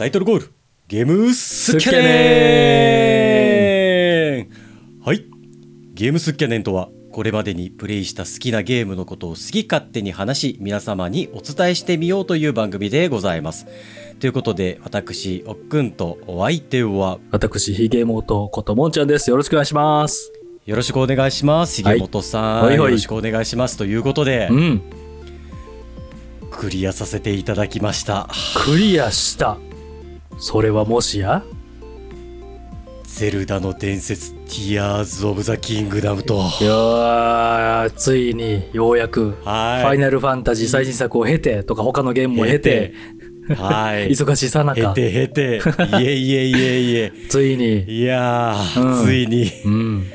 タイトルゴール。ゲームスキャネン。はい。ゲームスキャネンとはこれまでにプレイした好きなゲームのことを好き勝手に話し皆様にお伝えしてみようという番組でございます。ということで私おっくんとお相手は？私、ひげもとこともんちゃんです。よろしくお願いします。よろしくお願いします。はい。重本さん、はいはい。よろしくお願いします。ということでうん。クリアさせていただきました。クリアした。それはもしや？ゼルダの伝説ティアーズ・オブ・ザ・キングダムと。いやー、ついにようやく、はい。ファイナルファンタジー最新作を経てとか他のゲームも経て、はい。忙しさなか、へてへて。いえいえいえいえ。ついに、いやー、うん。ついに。うん。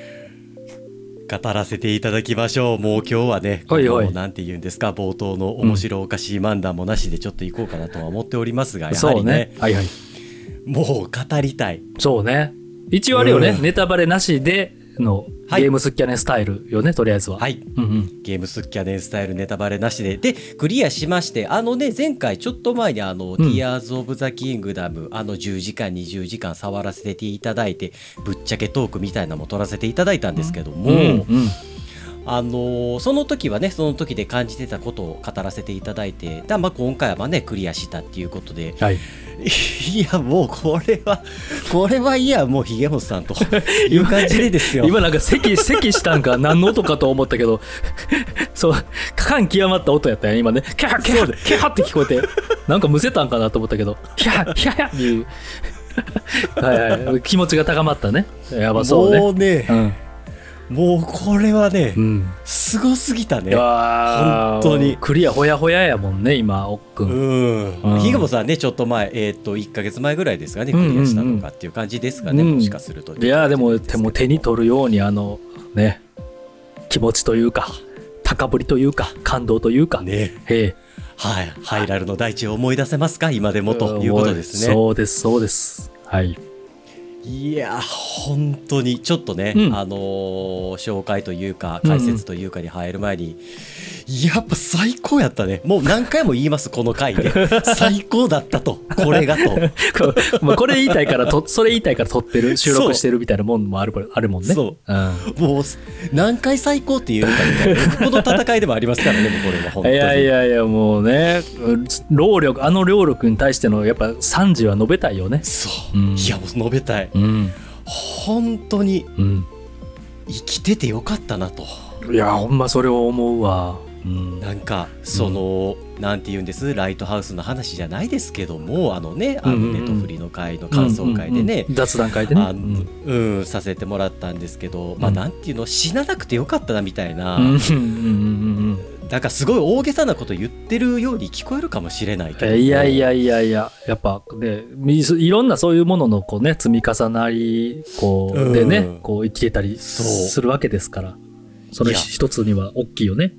語らせていただきましょう。もう今日はねはいはい。なんて言うんですか冒頭の面白おかしい漫談もなしでちょっと行こうかなとは思っておりますがやはそうりねね。はいはい。もう語りたいそうね。一応あれよね、うんネタバレなしでのはいゲームスキャネスタイルよね、とりあえずは。はいうんうん。ゲームスキャネンスタイルネタバレなしででクリアしましてあのね前回ちょっと前にあの、んティアーズ・オブ・ザ・キングダムあの10時間20時間触らせていただいてぶっちゃけトークみたいなのも取らせていただいたんですけども、うんうん。あのーその時はねその時で感じてたことを語らせていただいてだまあ今回はねクリアしたっていうことではい。いやもうこれはこれはいやもうひげもさんと いう感じでですよ今なんか咳、咳したんか 何の音かと思ったけど、そう、感極まった音やったよ、今ね。キャハキャハキャハって聞こえて、なんかむせたんかなと思ったけど、キャハキャハっていう、はいはい、気持ちが高まったね。やばそうね。もうね、うん。もうこれはね、うん。すごすぎたね。本当に。クリアほやほややもんね、今、おっく。うん。んうん。ひげもさんねちょっと前えっ、と1か月前ぐらいですかねクうんうんうん。リアしたのかっていう感じですかね、うん。もしかすると。いやーでも、手も手に取るように、あの、ね、気持ちというか、高ぶりというか、感動というか、ね。へえ。はい。ハイラルの大地を思い出せますか？今でもということですね。そうです、そうです。はい。いや本当にちょっとね、うん。あのー紹介というか解説というかに入る前に、やっぱ最高やったね。もう何回も言いますこの回で。最高だったと。これがと。これ言いたいからと、それ言いたいから撮ってる、収録してるみたいなもんもあるあるもんね。。そう。うん。もう何回最高って言うかみたいなこの戦いでもありますからねもうこれは本当に。いやいやいや、もうね、労力、あの労力に対してのやっぱ賛辞は述べたいよね。そう、うん。いやもう述べたいうん。本当にうん。生きててよかったなといや、ほんまそれを思うわ。うん。なんかその、なんて言うんです？ライトハウスの話じゃないですけどもあのねあのうんうんうんネットフリの会の感想会でね、うんうんうん雑談会でね。うん、させてもらったんですけど、まあうんなんていうの？死ななくてよかったなみたいな、なんかすごい大げさなこと言ってるように聞こえるかもしれないけど。えいやいやいやいや、やっぱね、いいろんなそういうもののこうね、積み重なり、こう、でね、うん。こう生きてたりするわけですから、そのいや。一つには大きいよね。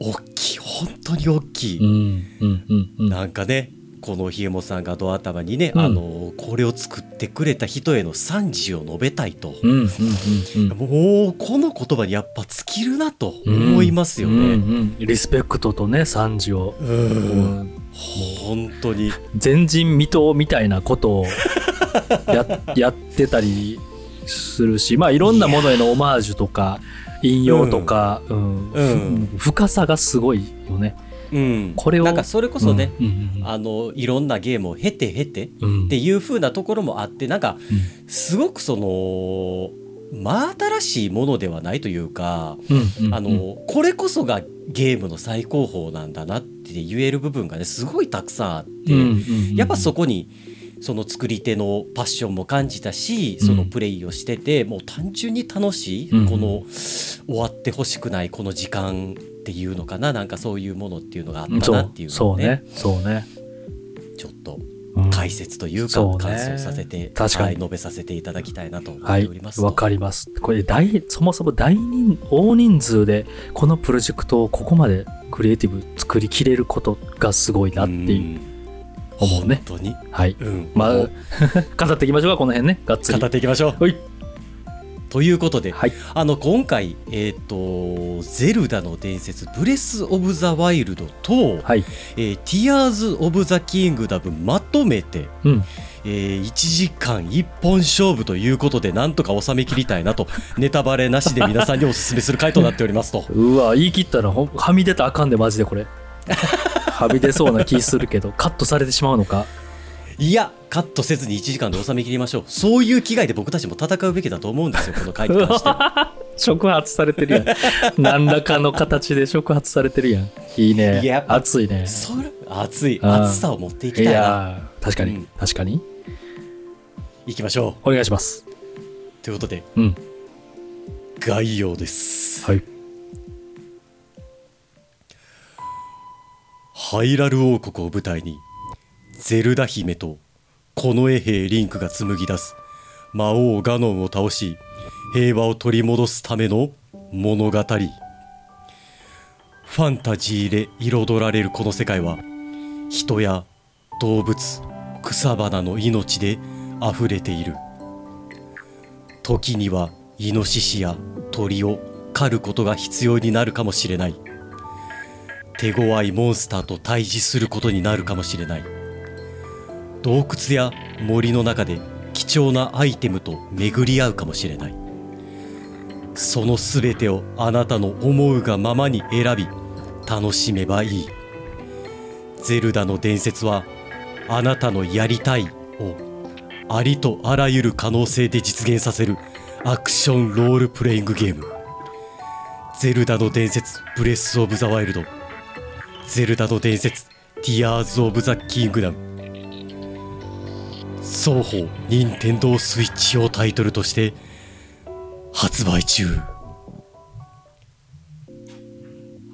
大きい。本当に大きい、うん、うん、うん、うん。なんかねこのひえもさんがドア頭にね、うんあのこれを作ってくれた人への賛辞を述べたいと、うん、うん、うん、うん。もうこの言葉にやっぱ尽きるなと思いますようん、うね。ん。リスペクトとね、賛辞を。うんうん本当に前人未到みたいなことをや やってたりするし、まあいろんなものへのオマージュとか、引用とか、うんうんふ深さがすごいよね。うん、これを。なんかそれこそね、うん。うん。うん。あのいろんなゲームを経て経てうん。っていう風なところもあってなんかすごくその真新しいものではないというか、うん。うん。あのこれこそがゲームの最高峰なんだなって言える部分がねすごいたくさんあって、うん。うん。うん。やっぱそこにその作り手のパッションも感じたしそのプレイをしてて、もう単純に楽しい、うん。この終わってほしくないこの時間っていうのかな？なんかそういうものっていうのがあったそなっていうのをね。そうねそうね、ちょっとうん解説というか、そうね。感想させて、確かに。はい、述べさせていただきたいなと思っはいております。と。わかります。これ大そもそも大人大人数でこのプロジェクトをここまでクリエイティブ作りきれることがすごいなっていう思うね。本当に、はい。うん、まあ 語っていきましょうかこの辺ね。がっつり。語っていきましょう。はいということで、はい。あの今回、えっ、と、ゼルダの伝説、ブレス・オブ・ザ・ワイルドと、はい。えーティアーズ・オブ・ザ・キングダムまとめて、うん。えー1時間1本勝負ということで、なんとか収めきりたいなと、ネタバレなしで皆さんにお勧めする回となっておりますと。うわ言い切ったらはみ出たらあかんでマジでこれ。はみ出そうな気するけどカットされてしまうのかいや、カットせずに1時間で収めきりましょう。そういう気概で僕たちも戦うべきだと思うんですよ、この回に関しては。触発されてるやん。何らかの形で触発されてるやん。いいね。いや熱いね。それ熱い、熱さを持っていきいたいな。確かに、うん。確かに。いきましょお願いします。う。ということで、うん。概要です。はい。ハイラル王国を舞台にゼルダ姫と近衛兵リンクが紡ぎ出す魔王ガノンを倒し平和を取り戻すための物語。ファンタジーで彩られるこの世界は人や動物草花の命であふれている。時にはイノシシや鳥を狩ることが必要になるかもしれない。手強いモンスターと対峙することになるかもしれない。洞窟や森の中で貴重なアイテムと巡り合うかもしれない。その全てをあなたの思うがままに選び楽しめばいい。ゼルダの伝説はあなたのやりたいをありとあらゆる可能性で実現させるアクションロールプレイングゲーム。ゼルダの伝説ブレス・オブ・ザ・ワイルド。ゼルダの伝説ティアーズ・オブ・ザ・キングダム。双方任天堂スイッチをタイトルとして発売中。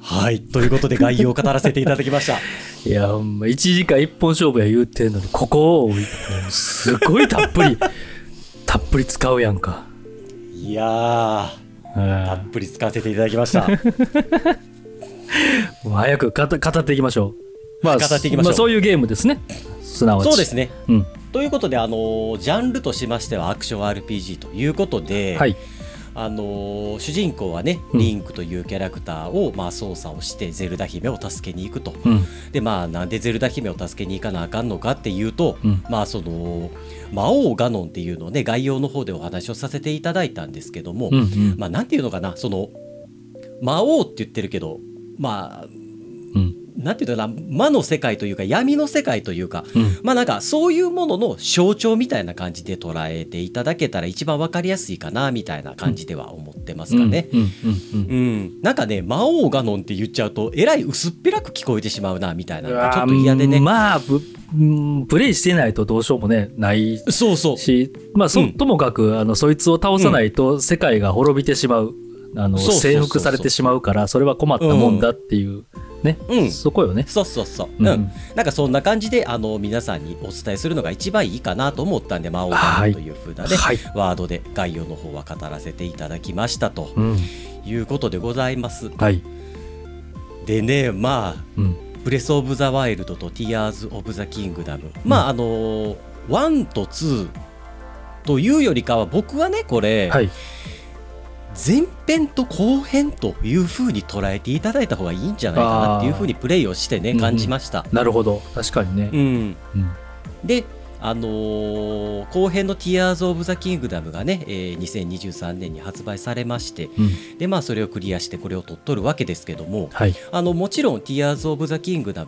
はいということで概要を語らせていただきました。いやほんま1時間1本勝負や言うてんのにここをすごいたっぷり たっぷり使うやんか。いやーたうん。っぷり使わせていただきました。もう早く語語っていきましょう。まあ、語っていきましょう。あそういうゲームですね。すなわち。そうですねうん。ということで、あのージャンルとしましてはアクション RPG ということで、はい。あのー主人公はね、うんリンクというキャラクターを、まあ、操作をしてゼルダ姫を助けに行くと。うん。でまあなんでゼルダ姫を助けに行かなあかんのかっていうと、うんまあその魔王ガノンっていうのをね概要の方でお話をさせていただいたんですけども、うん。うん。まあなんていうのかなその魔王って言ってるけどまあうん。なんていうのかな魔の世界というか闇の世界というかうん。まあなんかそういうものの象徴みたいな感じで捉えていただけたら一番わかりやすいかなみたいな感じでは思ってますかね。なんかね魔王ガノンって言っちゃうとえらい薄っぺらく聞こえてしまうなみたいなちょっと嫌でね。まあ、プレイしてないとどうしようもね、ないそうそうし、まあ、そ、うんともかく、あの、そいつを倒さないと世界が滅びてしまう。あの、征服されてしまうから、それは困ったもんだっていう、ね。うんそこよね。そうそうそう、ううんんなんかそんな感じであの皆さんにお伝えするのが一番いいかなと思ったんで魔王ガノンという風なね、はい。ワードで概要の方は語らせていただきましたとうん。いうことでございますはい。でねまあうん。ブレス・オブ・ザ・ワイルドとティアーズ・オブ・ザ・キングダム、まああの1と2というよりかは僕はねこれ、はい。前編と後編という風に捉えていただいた方がいいんじゃないかなっていう風にプレイをしてねうんうん感じました。なるほど。確かにね。うんうん。で、あのー後編の「Tears of the Kingdom」がね、えー2023年に発売されましてうん。で、まあ、それをクリアしてこれを取っとるわけですけどもはい。あのもちろん「Tears of the Kingdom」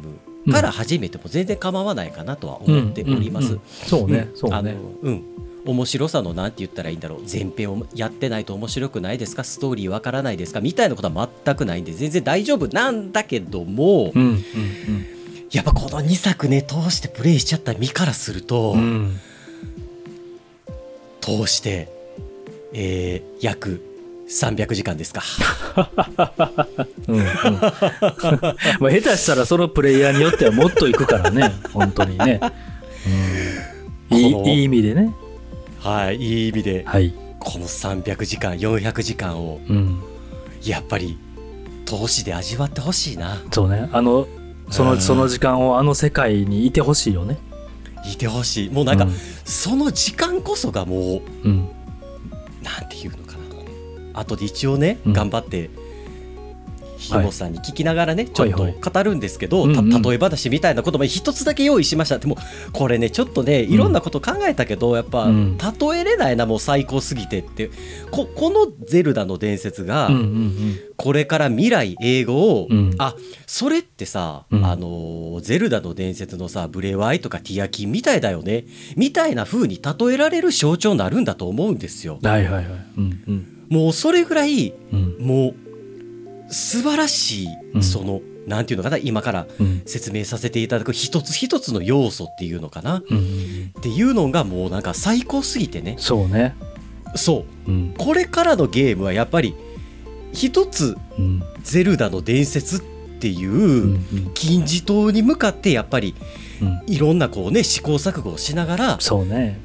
から始めても全然構わないかなとは思っております。うんうんうんそうね、うんあのそうね。うん面白さのなんて言ったらいいんだろう前編をやってないと面白くないですか？ストーリーわからないですか？みたいなことは全くないんで全然大丈夫なんだけども、うんうんやっぱこの2作ね通してプレイしちゃった身からすると、うん。うん。通して、えー約300時間ですか。うんうん、まあ下手したらそのプレイヤーによってはもっといくからね、本当にね。うん、いいいい意味でね。はい、いい意味ではい。この300時間400時間をうん。やっぱり投資で味わってほしいなそうね。あの、そのうんその時間をあの世界にいてほしいよね。いてほしいもうなんか、うんその時間こそがもううん。なんていうのかな後で一応ね、うん頑張ってひげもさんに聞きながらね、ちょっとはいはい語るんですけど、うんうんた例え話みたいなことも一つだけ用意しました。でもこれねちょっとねいろんなこと考えたけど、やっぱ、うん。例えれないなもう最高すぎてって。ここの「ゼルダの伝説」が、うんうんこれから未来英語を、うん。あそれってさ、うん。あのゼルダの伝説のさブレワイとかティアキンみたいだよね。みたいな風に例えられる象徴になるんだと思うんですよ。うん。はいはいはい。うんうん。もうそれぐらいうん。もう素晴らしい、うん。そのなんていうのかな今からうん。説明させていただく一つ一つの要素っていうのかな。っうんうん。ていうのがもうなんか最高すぎてね。そうね。そう。うん。これからのゲームはやっぱり一つうん。ゼルダの伝説っていう、金字塔に向かってやっぱりうん。いろんなこうね試行錯誤をしながら、そうね。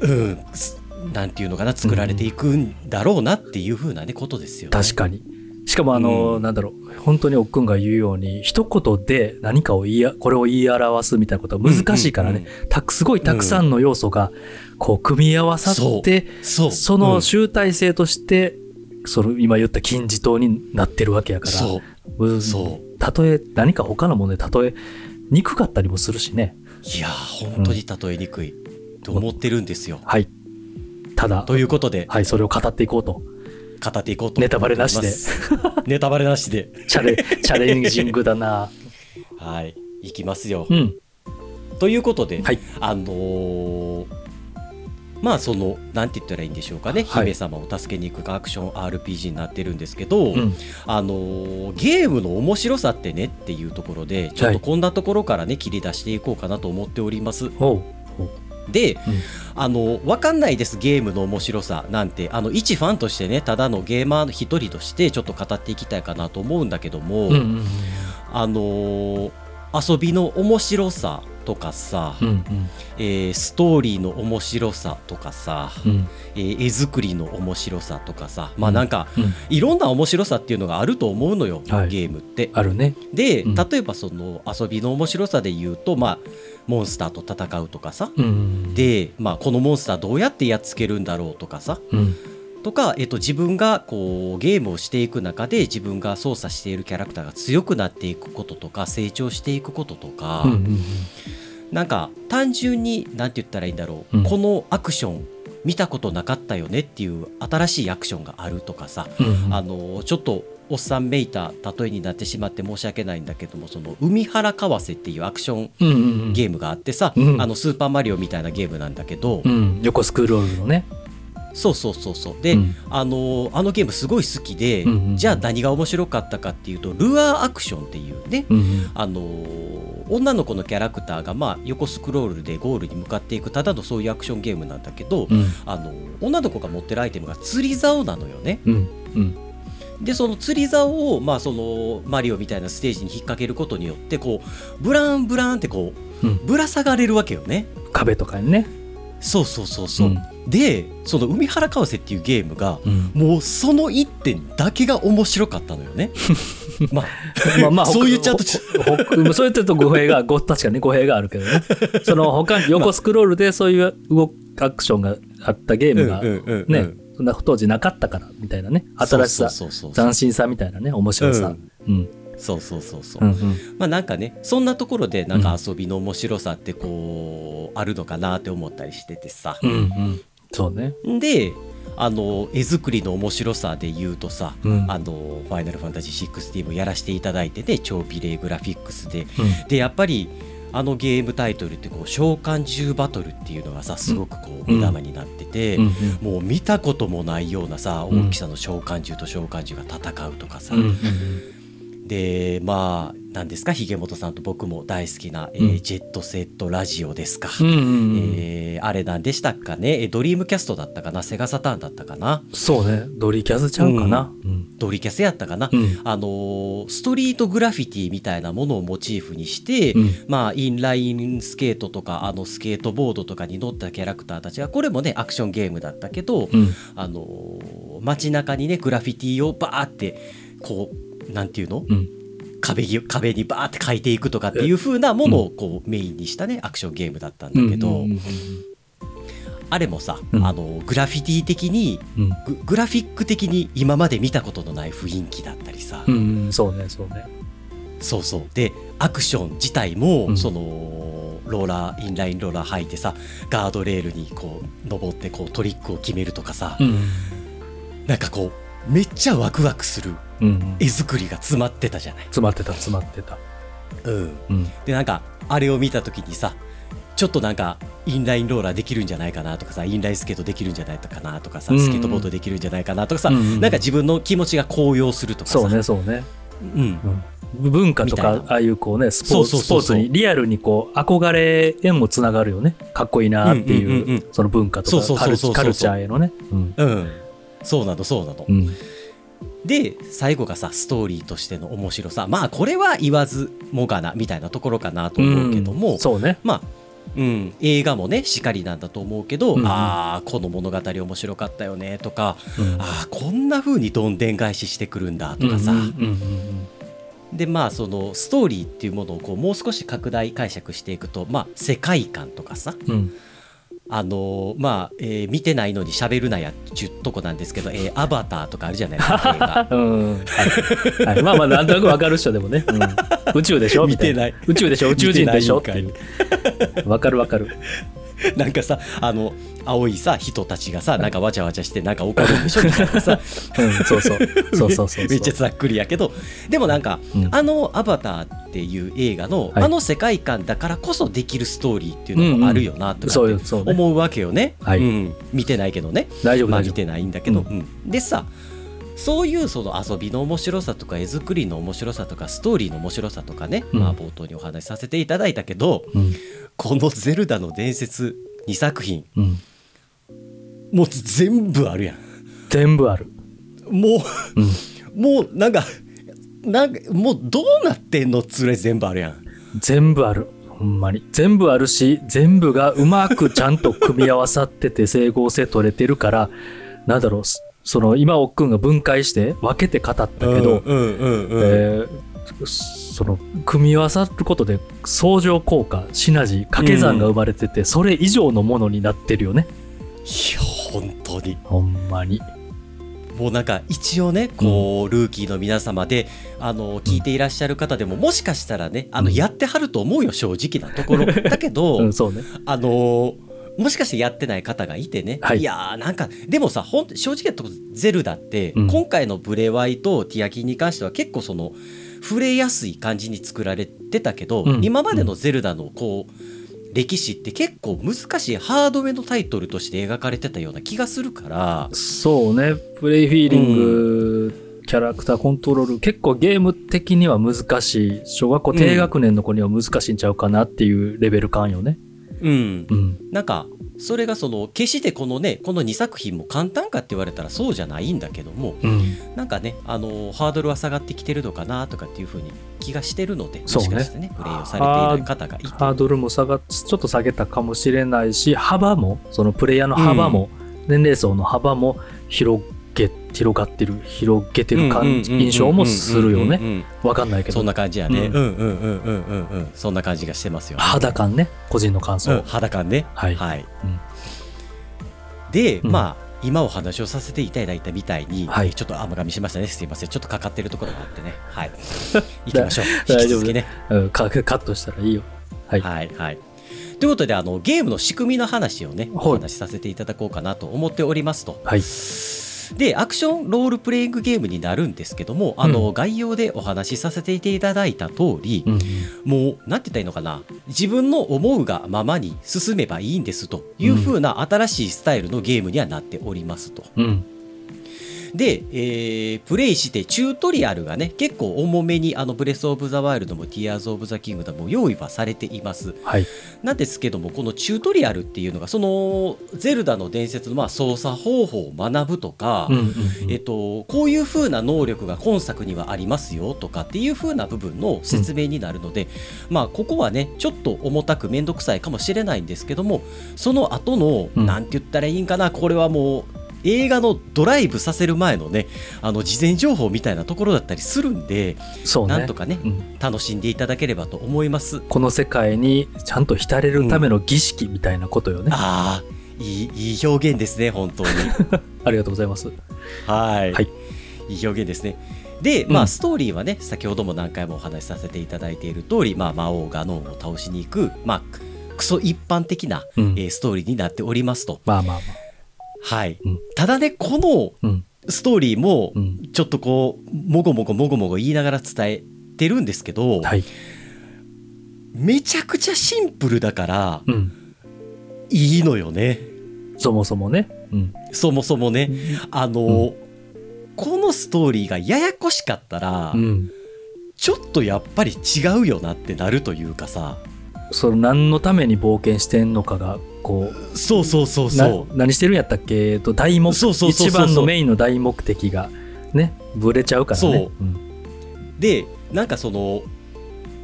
うん、すなんていうのかな作られていくんだろうなっていうふうなねことですよね。確かにしかもあの、うん。なんだろう本当におっくんが言うように一言で何かを言いやこれを言い表すみたいなことは難しいからね、たくすごいたくさんの要素がこう組み合わさって、そう。その集大成として、その今言った金字塔になってるわけやうんからそう。うん。そたとえ何か他のもので例えにくかったりもするしね。いやー本当に例えにくいと思ってるんですよ。はい。ただということで。はいそれを語っていこうと語っていこうとネタバレなしで。ネタバレなしで。チャレチャレンジングだな。はい。いきますよ。うん。ということで、はい。あのーまあそのなんて言ったらいいんでしょうかね、はい。姫様を助けに行くアクション RPG になってるんですけど、うん。あのーゲームの面白さってねっていうところでちょっとこんなところからね切り出していこうかなと思っております。で、うん。あの分かんないですゲームの面白さなんてあの一ファンとしてねただのゲーマーの一人としてちょっと語っていきたいかなと思うんだけども、うんうんあのー遊びの面白さとかさ、うんうん。えーストーリーの面白さとかさ、うん。えー絵作りの面白さとかさまあなんか、うん。いろんな面白さっていうのがあると思うのよ、はい。ゲームって。あるね。でうん。例えばその遊びの面白さで言うと、まあ、モンスターと戦うとかさ、うん。うんで、まあ、このモンスターどうやってやっつけるんだろうとかさ。うん。とか、えっと、自分がこうゲームをしていく中で自分が操作しているキャラクターが強くなっていくこととか成長していくこととか、うんうんなんか単純に何て言ったらいいんだろう、うん。このアクション見たことなかったよねっていう新しいアクションがあるとかさ、うんうん。あのちょっとおっさんめいた例えになってしまって申し訳ないんだけどもその海原かわせっていうアクションうんうんうん。ゲームがあってさ、うんあのスーパーマリオみたいなゲームなんだけど、うん。横スクロールのねそうそうそうそう。で、うん。あのあのゲームすごい好きで、うんうんうん。じゃあ何が面白かったかっていうとルアーアクションっていうね、うんうん。あの女の子のキャラクターがまあ横スクロールでゴールに向かっていくただのそういうアクションゲームなんだけど、うん。あの女の子が持ってるアイテムが釣り竿なのよね。うん。うん。でその釣り竿を、まあ、そのマリオみたいなステージに引っ掛けることによってこうブランブランってこううん。ぶら下がれるわけよね。壁とかにねそうそうそうそう。うん。でその海原かわせっていうゲームがうん。もうその一点だけが面白かったのよね。まあまあまあ そう言っちゃうと。そう言ってると語弊が ご確かに語弊があるけどね。その他に横スクロールでそういう動くアクションがあったゲームがねそんな当時なかったからみたいなね。新しさ斬新さみたいなね面白さ。うんそうそうそうそう。うんうん。まあなんかねそんなところでなんか遊びの面白さってこうあるのかなって思ったりしててさ。うんうん。そうね。であの絵作りの面白さで言うとさ、うん。あのファイナルファンタジー16もやらせていただいてね超美麗グラフィックスで。うん。でやっぱりあのゲームタイトルってこう召喚獣バトルっていうのがさすごくこううん目玉になってて、うん。もう見たこともないようなさうん大きさの召喚獣と召喚獣が戦うとかさ、うんうんでまあ何ですかひげもとさんと僕も大好きな、えーうん。ジェットセットラジオですか、うんうんうん。えーあれなんでしたっかね？えードリームキャストだったかな？セガサターンだったかな？そうね。ドリキャスちゃうかな？うん。ドリキャスやったかな、うん。あのーストリートグラフィティみたいなものをモチーフにして、うん。まあインラインスケートとかあのスケートボードとかに乗ったキャラクターたちがこれもねアクションゲームだったけど、うん。あのー街中にねグラフィティをバーってこうなんていうの？うん。壁に壁にバーって書いていくとかっていう風なものをこうメインにしたねアクションゲームだったんだけど、あれもさ、うん。あのグラフィティ的にうん。ググラフィック的に今まで見たことのない雰囲気だったりさ、うんうんそうねそうね。そうそう。でアクション自体も、うん。そのローラーインラインローラー履いてさガードレールにこう登ってこうトリックを決めるとかさ、うん。なんかこうめっちゃワクワクする絵作りが詰まってたじゃない。詰まってた詰まってた。うん、うん。でなんかあれを見た時にさちょっとなんかインラインローラーできるんじゃないかなとかさインラインスケートできるんじゃないかなとかさ、うんうん。スケートボードできるんじゃないかなとかさ、うんうんなんか自分の気持ちが高揚するとかさ。そうねそうね。うん、うん、文化とかああいうこうねスポーツにリアルにこう憧れへもつながるよね。かっこいいなっていう,、うんうんうんうん。その文化とかカルチャーへのね。うん。うん、そうなのそうなの、うんで最後がさストーリーとしての面白さ。まあこれは言わずもがなみたいなところかなと思うけども、うんそうね。まあうん、映画もねしかりなんだと思うけど、うん。うんああこの物語面白かったよねとか、うん。ああこんな風にどんでん返ししてくるんだとかさ、うんうんうんでまあそのストーリーっていうものをこうもう少し拡大解釈していくとまあ世界観とかさ。うんうんあのーまあ、えー見てないのに喋るなやっちゅうとこなんですけど、えーアバターとかあるじゃないですか うん。はいはい、まあまあなんとなくわかる人でもね、うん。宇宙でしょ？見てない。宇宙でしょ？宇宙人でしょ？わかるわかる なんかさあの青いさ人たちがさなんかわちゃわちゃしてなんか怒るんでしょみたいなさ。うんそうそう。そうそうそうめっちゃざっくりやけど。でもなんか、うん。あの「アバター」っていう映画の、はい。あの世界観だからこそできるストーリーっていうのもあるよなとかってそうよそうね。思うわけよね。はい。うん、見てないけどね。まあ見大丈夫。大丈夫てないんだけど、ううん。でさそういうその遊びの面白さとか絵作りの面白さとかストーリーの面白さとかね、うん。まあ冒頭にお話しさせていただいたけどうん。この「ゼルダの伝説」2作品うん。もう全部あるやん。全部ある。もうもうなんかなんかもうどうなってんのっつうれ全部あるやん。全部ある。ほんまに。全部あるし全部がうまくちゃんと組み合わさってて整合性取れてるからなんだろうそその今おっくんが分解して分けて語ったけど、その組み合わさることで相乗効果シナジー掛け算が生まれてて、それ以上のものになってるよね。いや本当に。ほんまに。もうなんか一応ねこうルーキーの皆様であの聞いていらっしゃる方でももしかしたらねあのうん。やってはると思うよ正直なところ。だけど、うんそうね。あのもしかしてやってない方がいてね、はい。い、やーなんかでもさほん正直なところゼルダって、うん。今回のブレワイとティアキンに関しては結構その触れやすい感じに作られてたけど、うん。今までのゼルダのこう歴史って結構難しいハードめのタイトルとして描かれてたような気がするからそうね。プレイフィーリング、キャラクターコントロール結構ゲーム的には難しい。小学校低学年の子には難しいんちゃうかなっていうレベル感よねうん。うん。なんかそれがその決してこのねこの2作品も簡単かって言われたらそうじゃないんだけどもうん。なんかねあのハードルは下がってきてるのかなとかっていうふうに気がしてるのでもそうね。しかしてねプレイをされている方がいて。ハードルも下がっちょっと下げたかもしれないし幅もそのプレイヤーの幅も、年齢層の幅も広げ広がってる広げてる感じ印象もするよねわかんないけどそんな感じやね、ううん、うんうんうんうんうんそんな感じがしてますよ、ね、肌感ね個人の感想、うん肌感ねはいはい、うんで、まあ今お話をさせていただいたみたいに、はいちょっと甘噛みしましたねすいませんちょっとかかってるところがあってねはい行きましょう引き続きねうんカットしたらいいよはい、はいはい。ということであのゲームの仕組みの話をねお話しさせていただこうかなと思っておりますと。はいでアクションロールプレイングゲームになるんですけどもあの、うん概要でお話しさせていただいた通り、うんもうなんて言ったらいいのかな。自分の思うがままに進めばいいんですという風な新しいスタイルのゲームにはなっておりますと。うんで、えープレイしてチュートリアルがね結構重めにあのブレス・オブ・ザ・ワイルドもティアーズ・オブ・ザ・キングダムも用意はされています。はい。なんですけどもこのチュートリアルっていうのがそのゼルダの伝説のまあ操作方法を学ぶとか、うんうんうん。えっと、こういう風な能力が今作にはありますよとかっていう風な部分の説明になるので、まあここはねちょっと重たく面倒くさいかもしれないんですけどもその後の、うん。なんて言ったらいいんかなこれはもう映画のドライブさせる前のねあの事前情報みたいなところだったりするんで、そうね。なんとかねうん。楽しんでいただければと思います。この世界にちゃんと浸れるための儀式みたいなことよね、ああいいいい表現ですね本当に。ありがとうございます。はい、はい。いい表現ですね。で、まあ、うんストーリーはね先ほども何回もお話しさせていただいている通り、まあ、魔王ガノンを倒しに行く、まあ、クソ一般的な、うん。えーストーリーになっておりますと。まあまあまあ。はいうんただねこのうん。ストーリーもうん。ちょっとこうもごもごもごもご言いながら伝えてるんですけど、はい。めちゃくちゃシンプルだからうん。いいのよねそもそもね。うん。そもそもね。あの、このストーリーがややこしかったら、うん。ちょっとやっぱり違うよなってなるというかさその何のために冒険してんのかが、こう、そうそうそうそう。な何してるんやったっけ？と大目一番のメインの大目的がねぶれちゃうからね。そう。でなんかその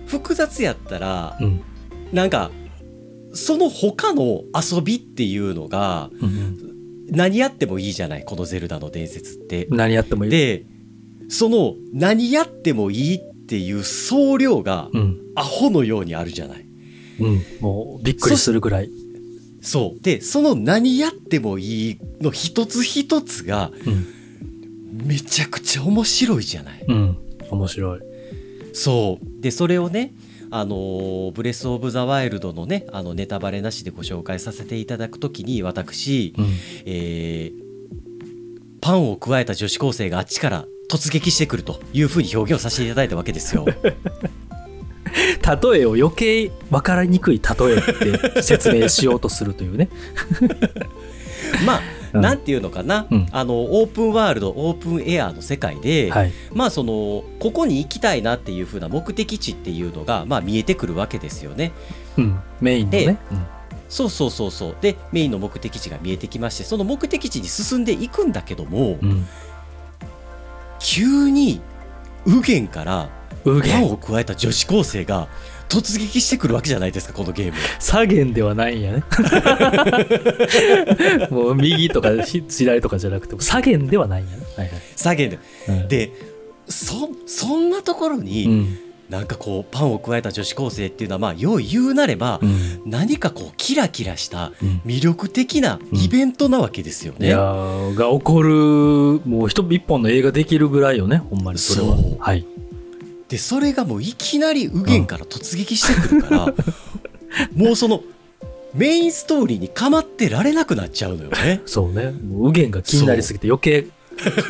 複雑やったらうん。なんかその他の遊びっていうのがうん何やってもいいじゃない？この「ゼルダの伝説」って。うん、。何やってもいい。でその何やってもいいっていう総量がうん。アホのようにあるじゃない？うん、もうびっくりするぐらい、そう。でその何やってもいいの一つ一つがうん。めちゃくちゃ面白いじゃない。うん、面白い、そう。でそれをねあのーブレス・オブ・ザ・ワイルドのねあのネタバレなしでご紹介させていただくときに私、うん、えーパンを加えた女子高生があっちから突撃してくるというふうに表現をさせていただいたわけですよ。例えを余計分かりにくい例えって説明しようとするというね、まあ、うん。なんていうのかな、うん。あのオープンワールドオープンエアの世界で、はい、まあそのここに行きたいなっていうふうな目的地っていうのが、まあ、見えてくるわけですよね。うん、メインのね、そうそうそうそう。でメインの目的地が見えてきましてその目的地に進んでいくんだけども、急に右舷からうげパンを加えた女子高生が突撃してくるわけじゃないですかこのゲーム。左舷ではないんやね。もう右とか左とかじゃなくて左舷ではないんやね。はいはい。左舷で。うん。でそそんなところに、うん。なんかこうパンを加えた女子高生っていうのはまあよう言うなれば、うん。何かこうキラキラしたうん。魅力的なイベントなわけですよね。いやーが起こるもう一一本の映画できるぐらいよねほんまにそれは。はいでそれがもういきなり右舷から突撃してくるから、もうそのメインストーリーに構ってられなくなっちゃうのよね。そうね。もう右舷が気になりすぎて余計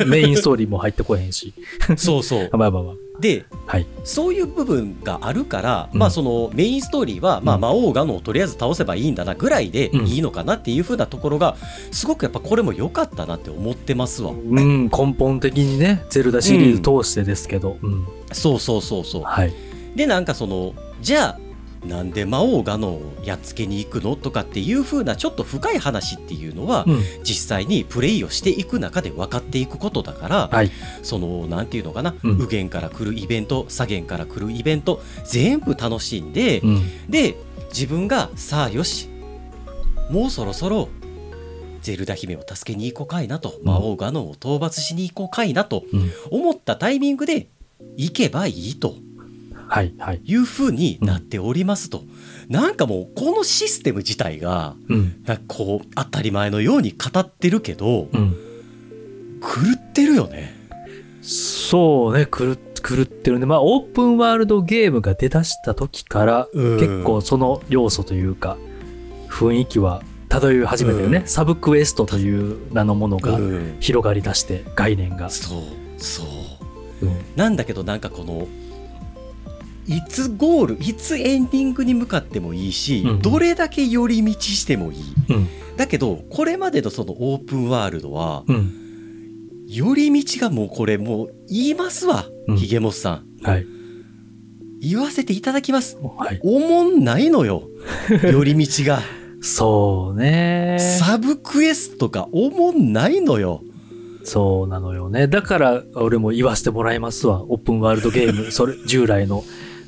メインストーリーも入ってこへんし。そうそう。あまあまあまあ。ではい。そういう部分があるから、うんまあそのメインストーリーは、まあ、うん。魔王ガノンをとりあえず倒せばいいんだなぐらいでうん。いいのかなっていう風なところがすごくやっぱこれも良かったなって思ってますわ。うん根本的にねゼルダシリーズ通してですけど、うんそうそうそうそう。はい。でなんかそのじゃあなんで魔王ガノンをやっつけに行くのとかっていう風なちょっと深い話っていうのは、うん。実際にプレイをしていく中で分かっていくことだから、はい。そのなんていうのかな、うん。右舷から来るイベント左舷から来るイベント全部楽しんで、うん。で自分がさあよしもうそろそろゼルダ姫を助けに行こうかいなと、ん。魔王ガノンを討伐しに行こうかいなとうん。思ったタイミングで行けばいいと。はいはい。いう風になっておりますと、なんかもうこのシステム自体がうん。なんかこう当たり前のように語ってるけどうん。狂ってるよね。そうね狂ってるね。まあオープンワールドゲームが出だした時からうん。結構その要素というか雰囲気は漂い始めてるね、うん。サブクエストという名のものがうん。広がりだして概念が、そうそううん。なんだけどなんかこのいつゴールいつエンディングに向かってもいいし、うんどれだけ寄り道してもいい。うん。だけどこれまでのそのオープンワールドはうん。寄り道がもうこれもう言いますわ、うん。ひげもっさんはい。言わせていただきます。はい。おもんないのよ 寄り道が。そうね。サブクエストがおもんないのよそうなのよね。だから俺も言わせてもらいますわ。オープンワールドゲームそれ従来の。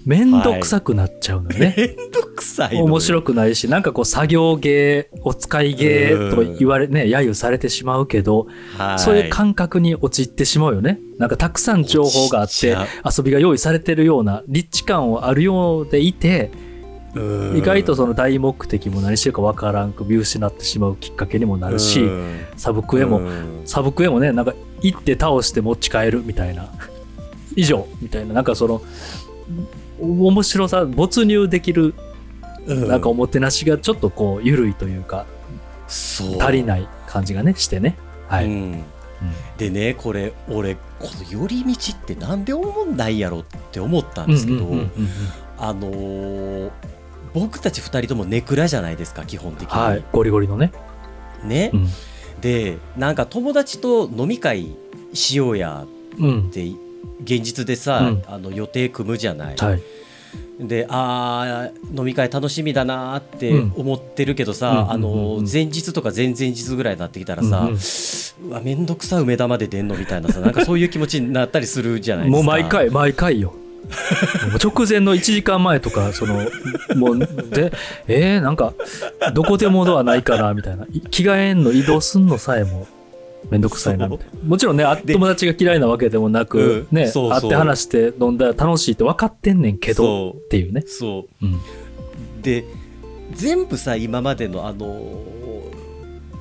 めんどくさくなっちゃうのよね、めんどくさい面白くないしなんかこう作業芸お使い芸とか言われね揶揄されてしまうけど、はい。そういう感覚に陥ってしまうよね。なんかたくさん情報があって遊びが用意されてるような立地感をあるようでいて意外とその大目的も何してるかわからんく見失ってしまうきっかけにもなるし、うん。サブクエも、うん。サブクエもねなんか行って倒して持ち帰るみたいな。以上みたいな。なんかそのお面白さ没入できるうん。なんかおもてなしがちょっとこう緩いというか足りない感じがねしてね。はい、うん。でねこれ俺この寄り道ってなんで思んないやろって思ったんですけど、あのー僕たち2人ともネクラじゃないですか基本的に、はい。ゴリゴリのね、ね、うん。でなんか友達と飲み会しようやうん。って現実でさ、うん。あの予定組むじゃない、はい。であー飲み会楽しみだなーってうん。思ってるけどさ、あの前日とか前々日ぐらいになってきたらさ、うわめんどくさ梅田まで出んのみたいなさなんかそういう気持ちになったりするじゃないですか。もう毎回毎回よ 直前の1時間前とかそのもうでえー、なんかどこでもドアないかなみたいな。い着替えんの移動すんのさえもめんどくさいなみたいな。もちろんね友達が嫌いなわけでもなく、うん。ねそうそう。会って話して飲んだら楽しいって分かってんねんけどっていうね。そう。うん。で全部さ今までのあの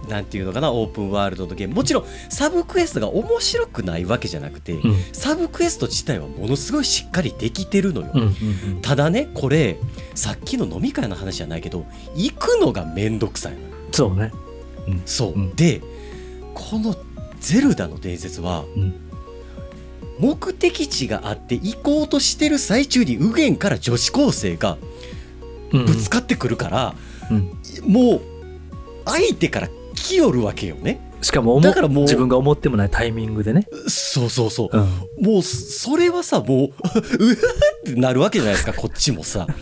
なんていうのかなオープンワールドのゲーム。もちろんサブクエストが面白くないわけじゃなくて、うん。サブクエスト自体はものすごいしっかりできてるのよ、うんうんただねこれさっきの飲み会の話じゃないけど行くのがめんどくさいそうね。そう、うん。でこの「ゼルダの伝説は」うん。目的地があって行こうとしてる最中に右舷から女子高生がうん。ぶつかってくるから、うん。もう相手から来よるわけよね。しかも思だからもう自分が思ってもないタイミングでね、そうそうそう。うん、もうそれはさもう うわってなるわけじゃないですかこっちもさ。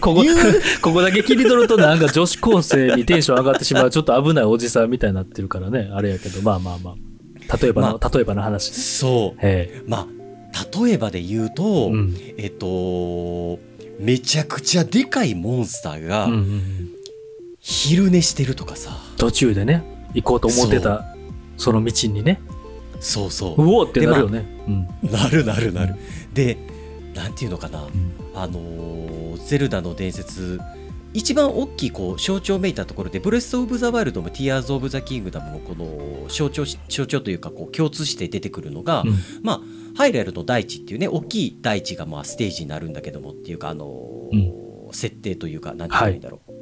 ここ ここだけ切り取るとなんか女子高生にテンション上がってしまうちょっと危ないおじさんみたいになってるからね。あれやけどまあまあまあ。例えばの、ま例えばの話。そう。えまあ例えばで言うと、えうん。えっとめちゃくちゃでかいモンスターがうんうんうん昼寝してるとかさ、途中でね行こうと思ってたその道にね。そうそう。うおーってなるよね、うん。なるなるなる。でなんていうのかな、うん。あのーゼルダの伝説」一番大きいこう象徴めいたところで「ブレス・オブ・ザ・ワイルド」も「ティアーズ・オブ・ザ・キングダム」もこの象徴し象徴というかこう共通して出てくるのが、うん。まあハイラルの大地っていうね大きい大地がまあステージになるんだけどもっていうかあのー設定というかなんて言ったらいいんだろう、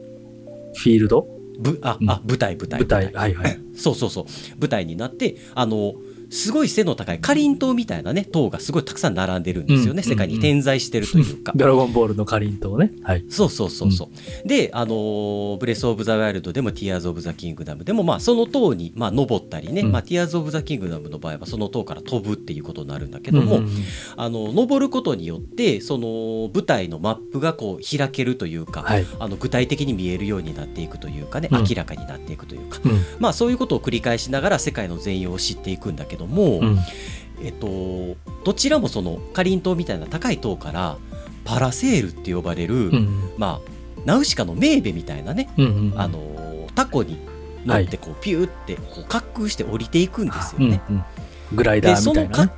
フィールド？ぶあうん。あ舞台舞台。舞台。はいはい。そうそうそう。舞台になってあのすごい背の高いカリン塔みたいなね塔がすごいたくさん並んでるんですよね、うん世界に点在してるというか。ドラゴンボールのカリン塔ね。はい。そうそうそうそう、であのーブレス・オブ・ザ・ワイルドでもティアーズ・オブ・ザ・キングダムでもまあその塔にまあ登ったりね、うん。まあ、ティアーズ・オブ・ザ・キングダムの場合はその塔から飛ぶっていうことになるんだけども、うんうんうん。あの登ることによってその舞台のマップがこう開けるというか、はい。あの具体的に見えるようになっていくというかね、うん。明らかになっていくというか、うん。まあそういうことを繰り返しながら世界の全容を知っていくんだけども、うん。えっと、どちらもそのかりんとうみたいな高い塔からパラセールって呼ばれる、うん。まあナウシカのメーベみたいなね、うんうんあのタコに乗ってこうピューってこう滑空して降りていくんですよね。うんうんグライダでーみたいなね。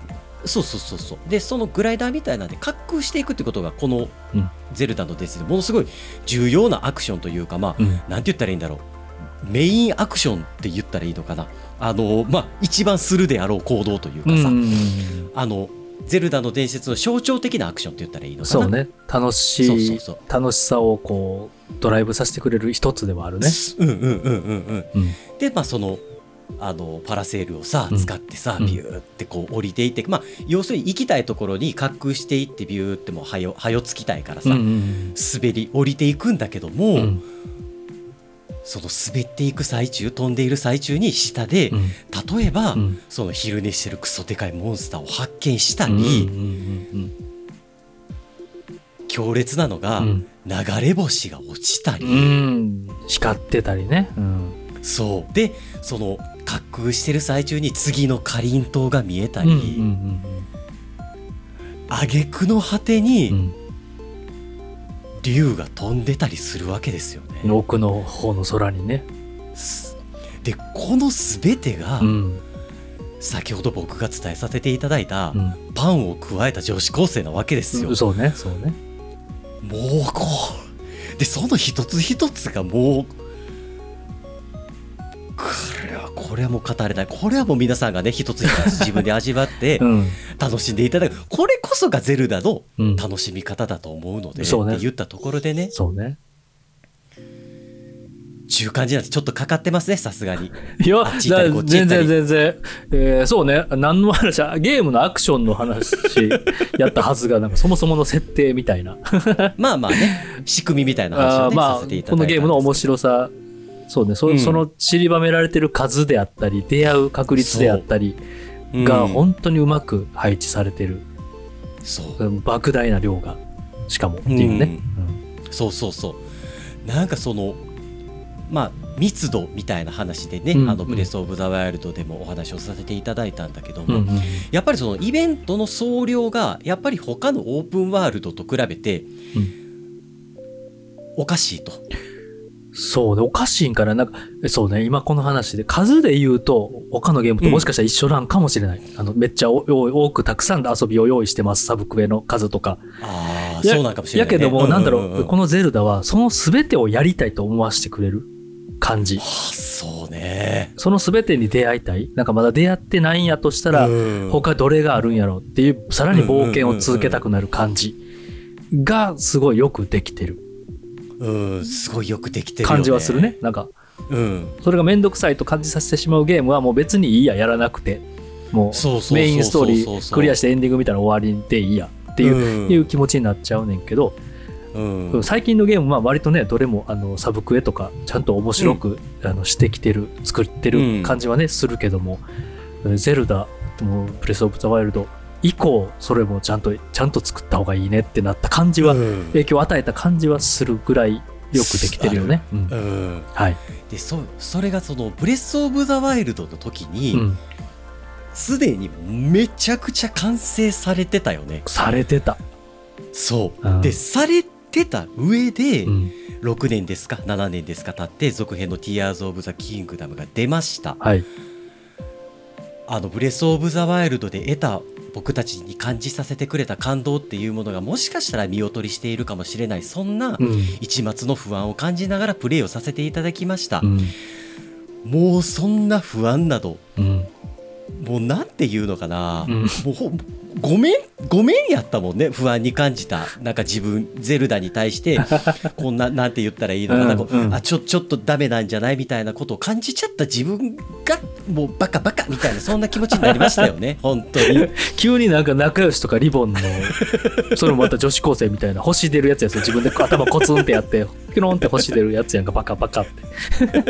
そうそうそうそう。でそのグライダーみたいなんで滑空していくってことがこのうん「ゼルダの伝説」でものすごい重要なアクションというかまあ、うん。なんて言ったらいいんだろう。メインアクションって言ったらいいのかなあのまあ一番するであろう行動というかさ、うん。うんうんあのゼルダの伝説の象徴的なアクションって言ったらいいのかな？そうね。楽しいそうそうそう。楽しさをこうドライブさせてくれる一つではあるね。うんうんうんうんうん。うん。でまあそのあのパラセールをさうん。使ってさ、うん。ビューってこう降りていって、まあ要するに行きたいところに滑空していってビューってもうはよはよつきたいからさ、うんうん。滑り降りていくんだけども、うんその滑っていく最中飛んでいる最中に下で、うん。例えば、うん。その昼寝してるクソでかいモンスターを発見したり、うんうん強烈なのが、うん。流れ星が落ちたり、うん。うん光ってたりね。うん。そう。でその滑空してる最中に次のかりんとうが見えたうんり、うん挙句の果てうにん。竜が飛んでたりするわけですよ奥の方の空にね。すでこの全てが、うん。先ほど僕が伝えさせていただいた、うん。パンを加えた女子高生なわけですよ。そうね。そうね。もうこでその一つ一つがもうこれはこれはもう語れない。これはもう皆さんがね一つ一つ自分で味わって うん。楽しんでいただく。これこそがゼルダのうん。楽しみ方だと思うので、そうね。って言ったところでね。そうね中間時なんてちょっとかかってますねさすがに。いや全然全然、えーそうね。何の話ゲームのアクションの話やったはずがなんかそもそもの設定みたいな。まあまあね。仕組みみたいな話をね、まあさせていたこだいたんですのゲームの面白さ。そうね。そ,、うん。その散りばめられてる数であったり出会う確率であったりがうん。本当にうまく配置されてる、そう。うん莫大な量がしかもっていうね、そうそうそう。なんかそのまあ密度みたいな話でね、うんあのブレス・オブ・ザ・ワイルドでもお話をさせていただいたんだけども、うんうんうんやっぱりそのイベントの総量がやっぱり他のオープンワールドと比べて、おかしいと。そうね、おかしいんかな。なんか、そうね、今この話で、数で言うと、他のゲームともしかしたら一緒なんかもしれない。あの、めっちゃ多くたくさんの遊びを用意してます、サブクエの数とか。ああやそうなんかもしれない、ね。やけども、なんだろう、んんんこのゼルダは、その全てをやりたいと思わせてくれる感じあ。そうね。その全てに出会いたい。なんかまだ出会ってないんやとしたら、うん他どれがあるんやろっていう、さらに冒険を続けたくなる感じが、すごいよくできてるうん、すごいよくできてるよ、ね。感じはするね。。なんか、うん。それがめんどくさいと感じさせてしまうゲームはもう別にいいややらなくてもそうメインストーリークリアしてエンディング見たら終わりでいいやっていう,、うんいう気持ちになっちゃうねんけど、うん。最近のゲームは割とねどれもあのサブクエとかちゃんと面白く、あのしてきてる作ってる感じはね、するけどもゼルダもうプレス・オブ・ザ・ワイルド以降それもちゃんとちゃんと作った方がいいねってなった感じは、うん。影響を与えた感じはするぐらいよくできてるよね。うん。うん。はい、でそそれがそのブレス・オブ・ザ・ワイルドの時うにん、すで、にめちゃくちゃ完成されてたよね。されてた。そう、うん。でされてた上で、うん。6年ですか7年ですか経って続編の「Tears of the Kingdom」が出ました。はい。あのブレス・オブ・ザ・ワイルドで得た僕たちに感じさせてくれた感動っていうものがもしかしたら見劣りしているかもしれないそんなうん。一末の不安を感じながらプレイをさせていただきました、うん。もうそんな不安などうんもうなんていうのかな、うん。もうほごめんごめんやったもんね。不安に感じた。なんか自分ゼルダに対して こんななんて言ったらいいのかな、こううん。うんあちょちょっとダメなんじゃないみたいなことを感じちゃった自分がもうバカバカみたいなそんな気持ちになりましたよね。本当に。急になんか仲良しとかリボンのそれもまた女子高生みたいな星出るやつやつよ自分で頭コツンってやってキロンって星出るやつやんか。バカバカって。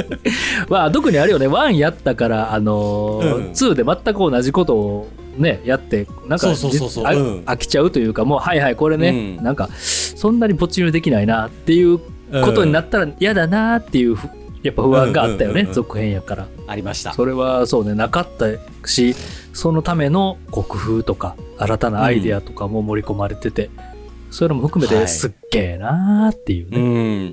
まあ特にあれよね。1やったからあのーうん。2で全く同じことをねやってなんか飽きちゃうというかもうはいはいこれね、うん。なんかそんなに没入できないなっていうことになったら嫌だなっていうふやっぱ不安があったよね、うんうんうんうん。続編やから。ありました。それはそうねなかったしそのためのこう工夫とか新たなアイデアとかも盛り込まれてて、そういうのも含めはい。てすっげえなーっていうね、う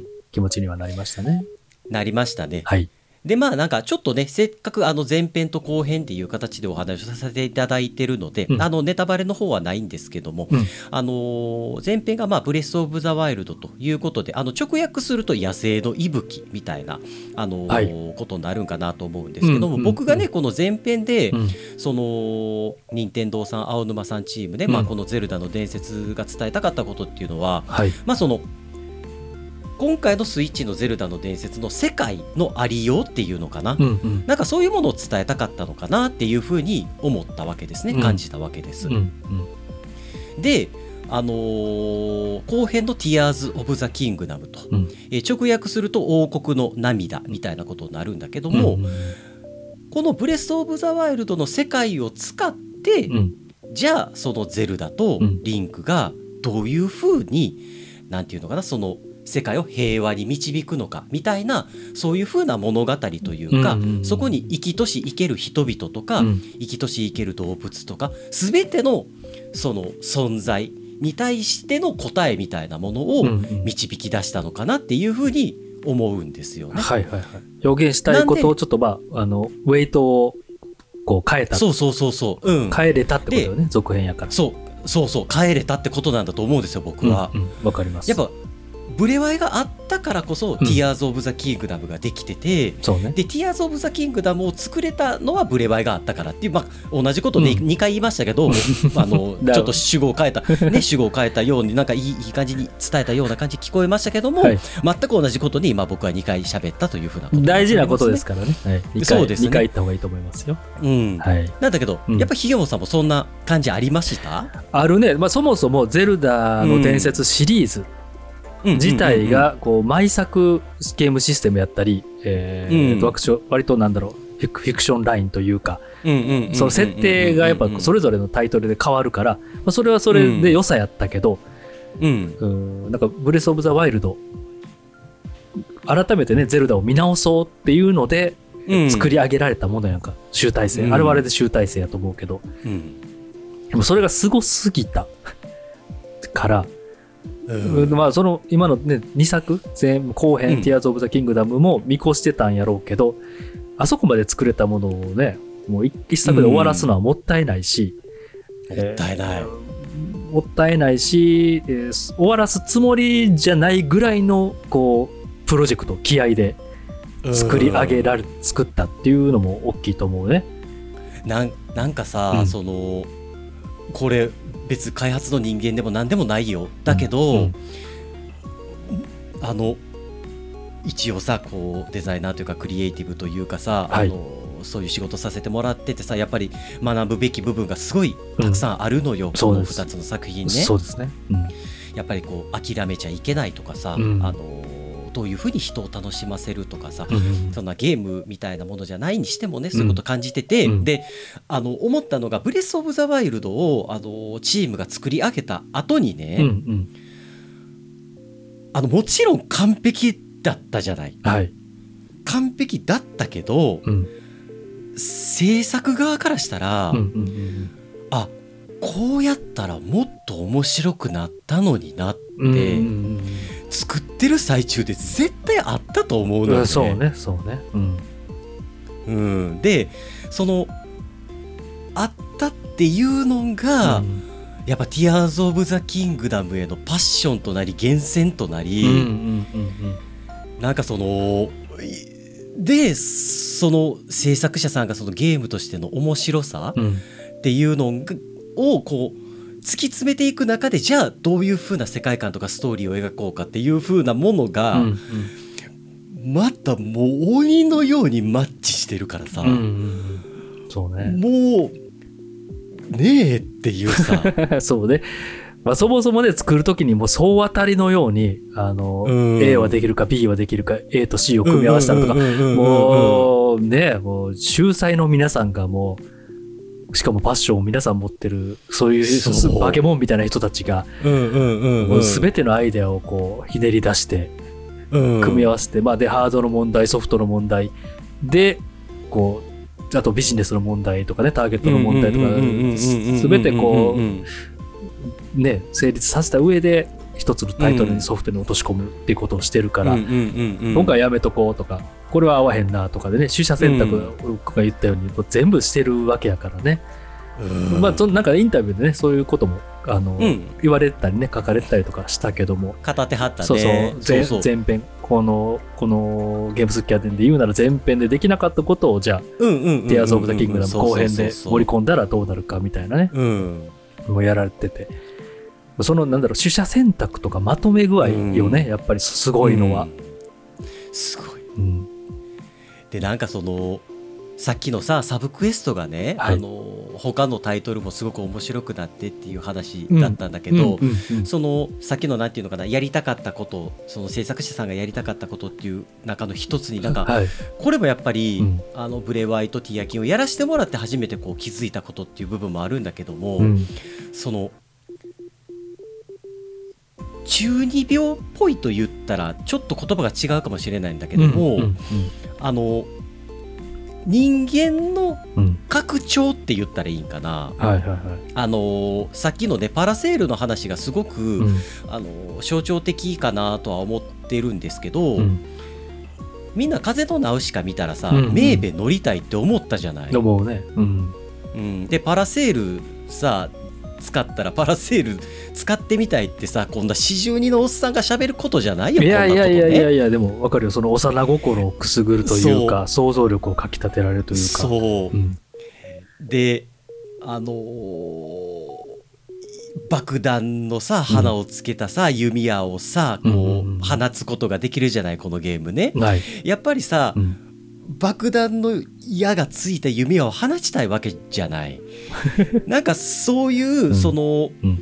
ん。気持ちにはなりましたね。なりましたね。はいでまあなんかちょっとねせっかくあの前編と後編っていう形でお話をさせていただいてるので、うん。あのネタバレの方はないんですけども、うん。あのー前編がまあブレス・オブ・ザ・ワイルドということであの直訳すると野生の息吹みたいな、あのーはい。ことになるんかなと思うんですけども、僕がねこの前編で、うん。その任天堂さん青沼さんチームで、うん。まあ、この「ゼルダの伝説」が伝えたかったことっていうのは、はい。まあその今回のスイッチの「ゼルダの伝説」の世界のありようっていうのかな、うんうん。なんかそういうものを伝えたかったのかなっていうふうに思ったわけですねうん。感じたわけです。うんで、あのー後編の「Tears of the Kingdom と」うん。えー直訳すると「王国の涙」みたいなことになるんだけどうんも、うん。この「ブレス・オブ・ザ・ワイルド」の世界を使って、うん。じゃあそのゼルダとうん。リンクがどういうふうに、なんていうのかなその世界を平和に導くのかみたいなそういうふうな物語というか、うんうんうん。そこに生きとし生ける人々とか、うん。生きとし生ける動物とか全てのその存在に対しての答えみたいなものを導き出したのかなっていうふうに思うんですよね。はいはいはい。表現したいことをちょっとまああのウェイトをこう変えたそうそうそうそう、うん、変えれたってことよね続編やから。そうそうそう変えれたってことなんだと思うんですよ僕は。うんうんわかります。やっぱブレワイがあったからこそ、ティアーズ・オブ・ザ・キングダムができててそうね。でティアーズ・オブ・ザ・キングダムを作れたのはブレワイがあったからっていう、まあ、同じことね、うん。2回言いましたけど あのだちょっと主語を変えた、ね、主語を変えたようになんかいいいい感じに伝えたような感じに聞こえましたけども、はい。全く同じことに今僕は2回喋ったというふうなこと大事なことですからね。はい、2回そうですね。二回言った方がいいと思いますよ。うん。はい、なんだけど、うん。やっぱひげもさんもそんな感じありました？あるね、まあ、そもそも「ゼルダの伝説」シリーズ自体がこう毎作ゲームシステムやったり、えーうん。と割と割となんだろうフィクションラインというかその設定がやっぱそれぞれのタイトルで変わるから、まあ、それはそれで良さやったけど、うんうん、なんかブレス・オブ・ザ・ワイルド改めてねゼルダを見直そうっていうのでうん作り上げられたものやんか集大成、うんあれはあれで集大成やと思うけどうんでもそれがすごすぎたから、うん。うんまあその今のね2作前後編、うん。ティアーズ・オブ・ザ・キングダムも見越してたんやろうけどあそこまで作れたものをねもう一一作で終わらすのはもったいないし、もったいない、もったいないし、えー終わらすつもりじゃないぐらいのこうプロジェクト気合で作り上げられ、作ったっていうのも大きいと思うね。なんなんかさ、うん。そのこれ別開発の人間でも何でもないよ。だけど、うんあの一応さこうデザイナーというかクリエイティブというかさ、はい。あのそういう仕事させてもらっててさやっぱり学ぶべき部分がすごいたくさんあるのよ、このそうです。2つの作品ね。そうですね。うん。やっぱりこう諦めちゃいけないとかさ、うん。あのどういうふうに人を楽しませるとかさ、うんそんなゲームみたいなものじゃないにしてもねそういうこと感じてて、うん。であの思ったのが「ブレス・オブ・ザ・ワイルドを」あのチームが作り上げた後にね、うんうん。あのもちろん完璧だったじゃない。はい。完璧だったけどうん。制作側からしたら、うんうんうん。あこうやったらもっと面白くなったのになって、うんうん作ってる最中で絶対あったと思うのよ、ね。うん。そうねそうね。うん。うん、でそのあったっていうのが、うん。やっぱ「ティアーズ・オブ・ザ・キングダム」へのパッションとなり源泉となり、うんうんうんなんかそのいでその制作者さんがそのゲームとしての面白さうんうん。っていうのがをこう突き詰めていく中でじゃあどういう風な世界観とかストーリーを描こうかっていう風なものが、うんまたもう鬼のようにマッチしてるからさ、うんうんうんそうね。もうねえっていうさ そうね。まあ、そもそもね、作るときにもう総当たりのように、あの、うん A はできるか B はできるか A と C を組み合わせたらとか、うんうんうんうんうんもうね、もう秀才の皆さんがもう、しかもパッションを皆さん持ってる、そういうそう。バケモンみたいな人たちが、全てのアイデアをこう、ひねり出して、組み合わせて、まあ、で、ハードの問題、ソフトの問題、で、こう、あとビジネスの問題とかね、ターゲットの問題とか、すべてこう、ね、成立させた上で、一つのタイトルにソフトに落とし込むっていうことをしてるから、今回やめとこうとか、これは合わへんなとかでね、取捨選択、僕が言ったように、全部してるわけやからね。まあ、そのなんかインタビューでね、そういうことも、あの、うん。言われたりね、書かれたりとかしたけども、片手張ったね。そうそう。前編このこのゲームスキャデンで言うなら前編でできなかったことをじゃあ「うんうんうんうんティアーズ・オブ・ザ・キングダム」後編で盛り込んだらどうなるかみたいなね。うん。もうやられててそのなんだろう取捨選択とかまとめ具合よね、うん。やっぱりすごいのは。うん、すごい。うん。でなんかそのさっきのさサブクエストがね、はい。あの他のタイトルもすごく面白くなってっていう話だったん。だけど、そのさっきのなんていうのかなやりたかったことその制作者さんがやりたかったことっていう中の一つになんかはい。これもやっぱり、うん。あのブレワイとティアキンをやらせてもらって初めてこう気づいたことっていう部分もあるんだけども、うん。その中二病っぽいと言ったらちょっと言葉が違うかもしれないんだけども、うんうんあの人間のうん。拡張って言ったらいいんかな、はいはいはい。あのさっきのねパラセールの話がすごく、うん。あの象徴的かなとは思ってるんですけど、うん。みんな風のナウシカ見たらさ、うんうん。メーベ乗りたいって思ったじゃない。思うね。うん。うん、でパラセールさ使ったらパラセール使ってみたいってさこんな四十二のおっさんが喋ることじゃないよいやいやいやいやいやでも分かるよ。その幼心をくすぐるというか想像力をかきたてられるというか。そう、ん、であのー爆弾のさ花をつけたさ、弓矢をさこう、うんうんうん放つことができるじゃないこのゲームね。はい、やっぱりさ、うん、爆弾の矢がついた弓矢を放ちたいわけじゃない。なんかそういう、うん。その、うん。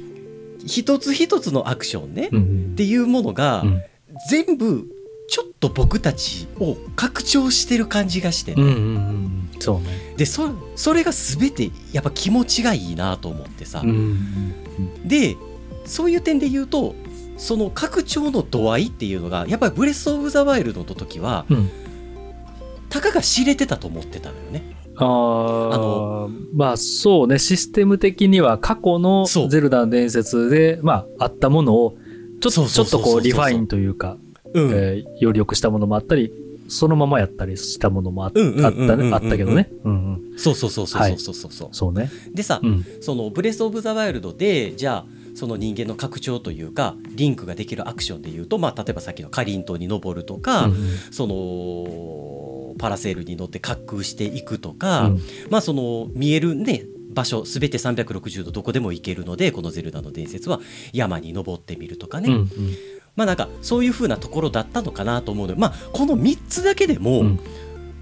一つ一つのアクションね、うんうんっていうものが、うん。全部ちょっと僕たちを拡張してる感じがして。ね、うんうんうん。そうね。でそそれが全てやっぱ気持ちがいいなと思ってさ、うんうん。でそういう点で言うとその拡張の度合いっていうのがやっぱりブレス・オブ・ザ・ワイルドの時はうんたかが知れてたと思ってたのよね。ああのまあそうねシステム的には過去の「ゼルダの伝説で」まあ、あったものをちょちょっとこうリファインというか、うんえー、より良くしたものもあったりそのままやったりしたものもあったけどね。うんうんそうそうそうそうそうそうそう。はい、そうね。でさ、うん、そのブレスオブザワイルドで、じゃあ、その人間の拡張というかリンクができるアクションでいうと、まあ、例えばさっきのかりんとうに登るとか、うんうん。そのパラセールに乗って滑空していくとか、うん。まあその見えるね場所すべて360度どこでも行けるのでこの「ゼルダの伝説」は山に登ってみるとかね、うんうん。まあなんかそういう風なところだったのかなと思うのでまあこの3つだけでも、うん。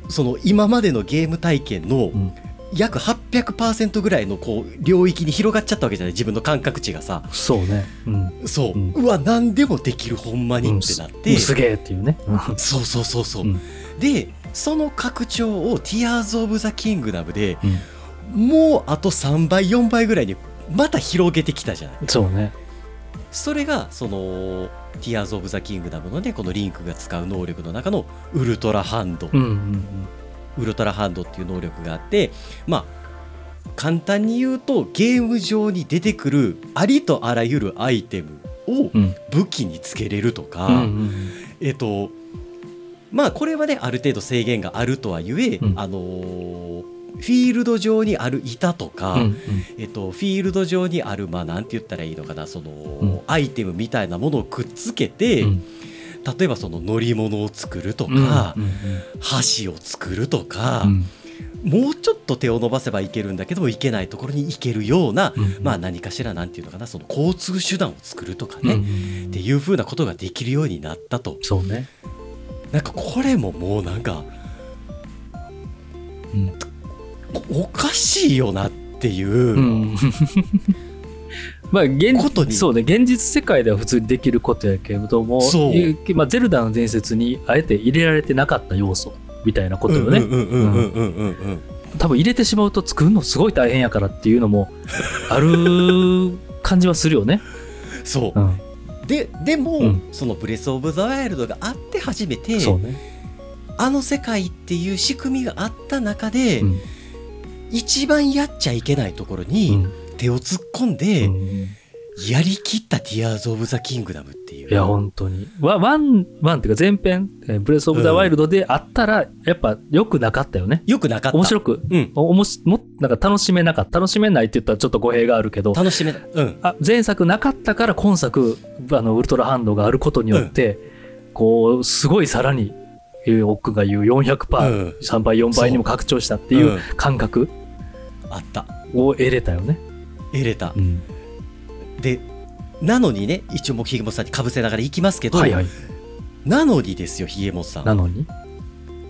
その今までのゲーム体験のうん約800%ぐらいのこう領域に広がっちゃったわけじゃない？自分の感覚値がさ。そうね、うん。そう、うん。うわ何でもできるほんまにってなって、うん。すげえっていうね、そうそうそうそう、うん。でその拡張を「Tears of the Kingdom」でうん。もうあと3倍4倍ぐらいにまた広げてきたじゃない？そうね。それがその「Tears of the Kingdom」のねこのリンクが使う能力の中のウルトラハンド、うんうんウルトラハンドっていう能力があってまあ簡単に言うとゲーム上に出てくるありとあらゆるアイテムを武器につけれるとか、うんうんえっとまあこれはねある程度制限があるとはいえ、うん。あのーフィールド上にある板とか、うんうん。えっと、フィールド上にあるまあなんて言ったらいいのかなその、ん。アイテムみたいなものをくっつけて、うん例えばその乗り物を作るとうんか、うん。橋を作るとか、うん。もうちょっと手を伸ばせばいけるんだけどもいけないところに行けるような、うんまあ何かしらなんていうのかなその交通手段を作るとかね、うんうん。っていうふうなことができるようになったと。そうね、なんかこれももうなんかうん。おかしいよなっていう、うんまあ現そうね現実世界では普通にできることやけれどもまあ、ゼルダの伝説にあえて入れられてなかった要素みたいなことよね、多分入れてしまうと作るのすごい大変やからっていうのも ある感じはするよね。そう。うん、ででも、うん。その「ブレス・オブ・ザ・ワイルド」があって初めてそうね、あの世界っていう仕組みがあった中で、うん。一番やっちゃいけないところうにん手を突っ込んで、うんやりきった「ティアーズ・オブ・ザ・キングダム」っていう。いや本当に。ワワンワンっていうか前編「えーブレス・オブ・ザ・ワイルド」であったらやっぱ良くなかったよね。よくなかった。面白く。うん。おおもしもなんか楽しめなかった。楽しめないって言ったらちょっと語弊があるけど。楽しめない。うん。あ前作なかったから今作あのウルトラハンドがあることによって、こうすごいさらにえー奥が言う400%、うん。3倍4倍にも拡張したっていううん。感覚あった。を得れたよね。得れた。うん。でなのにね一応もうひげもさんにかぶせながらいきますけど、はいはい。なのにですよひげもさなんのに？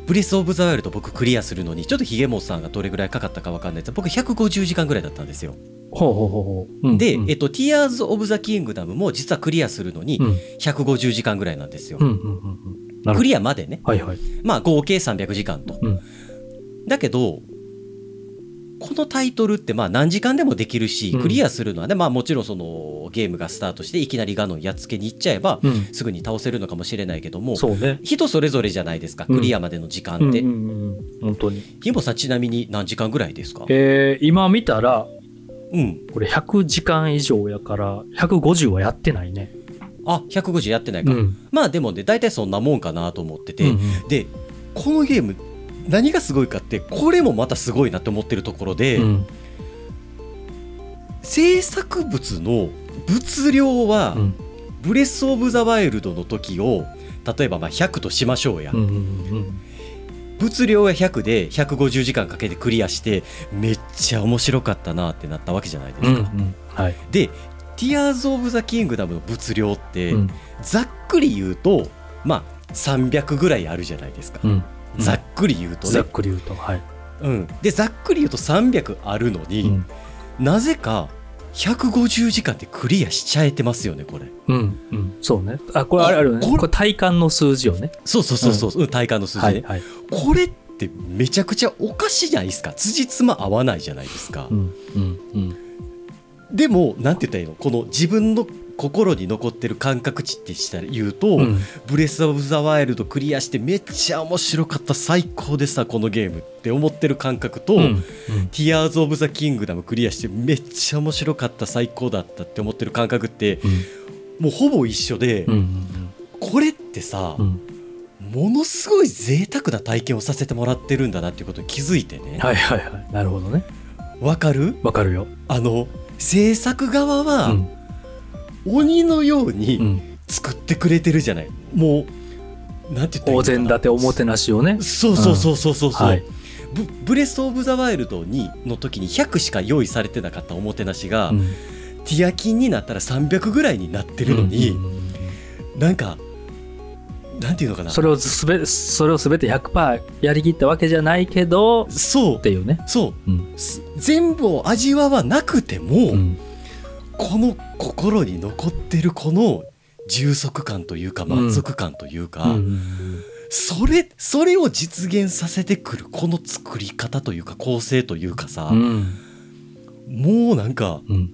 ブレス・オブ・ザ・ワイルド僕クリアするのにちょっとひげもさんがどれぐらいかかったかわかんないです。僕150時間ぐらいだったんですよ。ほうほうほうほう。うんで、うん。えっと、ティアーズ・オブ・ザ・キングダムも実はクリアするのにうん。150時間ぐらいなんですよ、うんうんうんクど。リアまでね。はいはい。まあ合計300時間と、うん。だけどこのタイトルってまあ何時間でもできるしうんクリアするのはね、まあもちろんそのゲームがスタートしていきなりガノンやっつけに行っちゃえば、うん。すぐに倒せるのかもしれないけどもそうね。人それぞれじゃないですかうんクリアまでの時間って。本当に。ひもさんちなみに何時間ぐらいですか？えー、今見たら、うんこれ100時間以上やから、150はやってないね。あ150やってないか、うん。まあでもね大体そんなもんかなと思ってて、うんうんでこのゲーム何がすごいかってこれもまたすごいなって思ってるところで、うん。制作物の物量は、うん。ブレス・オブ・ザ・ワイルドの時を例えばまあ100としましょうや、うんうんうん物量が100で150時間かけてクリアしてめっちゃ面白かったなってなったわけじゃないですうんうか、ん。はい。で「ティアーズ・オブ・ザ・キングダム」の物量って、うん。ざっくり言うとまあ300ぐらいあるじゃないですか、うんざっくり言うとね。ざっ、くり言うとはい。うん、でざっくり言うと300あるのに、うん。なぜか150時間でクリアしちゃえてますよねこれ。うんうん。そうね。あこれあれあるよね。これ。体感の数字よね。そうそうそうそう、うん、体感の数字ね、はいはい。これってめちゃくちゃおかしいじゃないですか。辻褄合わないじゃないですか、うんうんうん。でもなんて言ったらいいの？この自分の心に残ってる感覚値ってしたら言うと、うん。ブレス・オブ・ザ・ワイルドクリアしてめっちゃ面白かった最高でさこのゲームって思ってる感覚と、うん。うん。ティアーズ・オブ・ザ・キングダムクリアしてめっちゃ面白かった最高だったって思ってる感覚ってもうほぼ一緒で、うんうんこれってさ、ものすごい贅沢な体験をさせてもらってるんだなっていうことに気づいてね。はいはいはい。なるほどね。わかる？わかるよ。あの制作側うはん鬼のよううにん。作ってくれてるじゃない。もうなんて言ったらお膳立ておもてなしをね。そうそうそうそうそうそう、はい。ブブレス・オブ・ザ・ワイルドにの時に100しか用意されてなかったおもてなしが、うん。ティアキンになったら300ぐらいになってるのに、うん。うんうんなんかなんていうのかな。それをすべそれを全て100%やりきったわけじゃないけどそう。っていうね。そう。うん。す全部を味わわなくても、うんこの心に残ってるこの充足感というか満足感というか、うんうんそれそれを実現させてくるこの作り方というか構成というかさ、うん。もうなんかうん。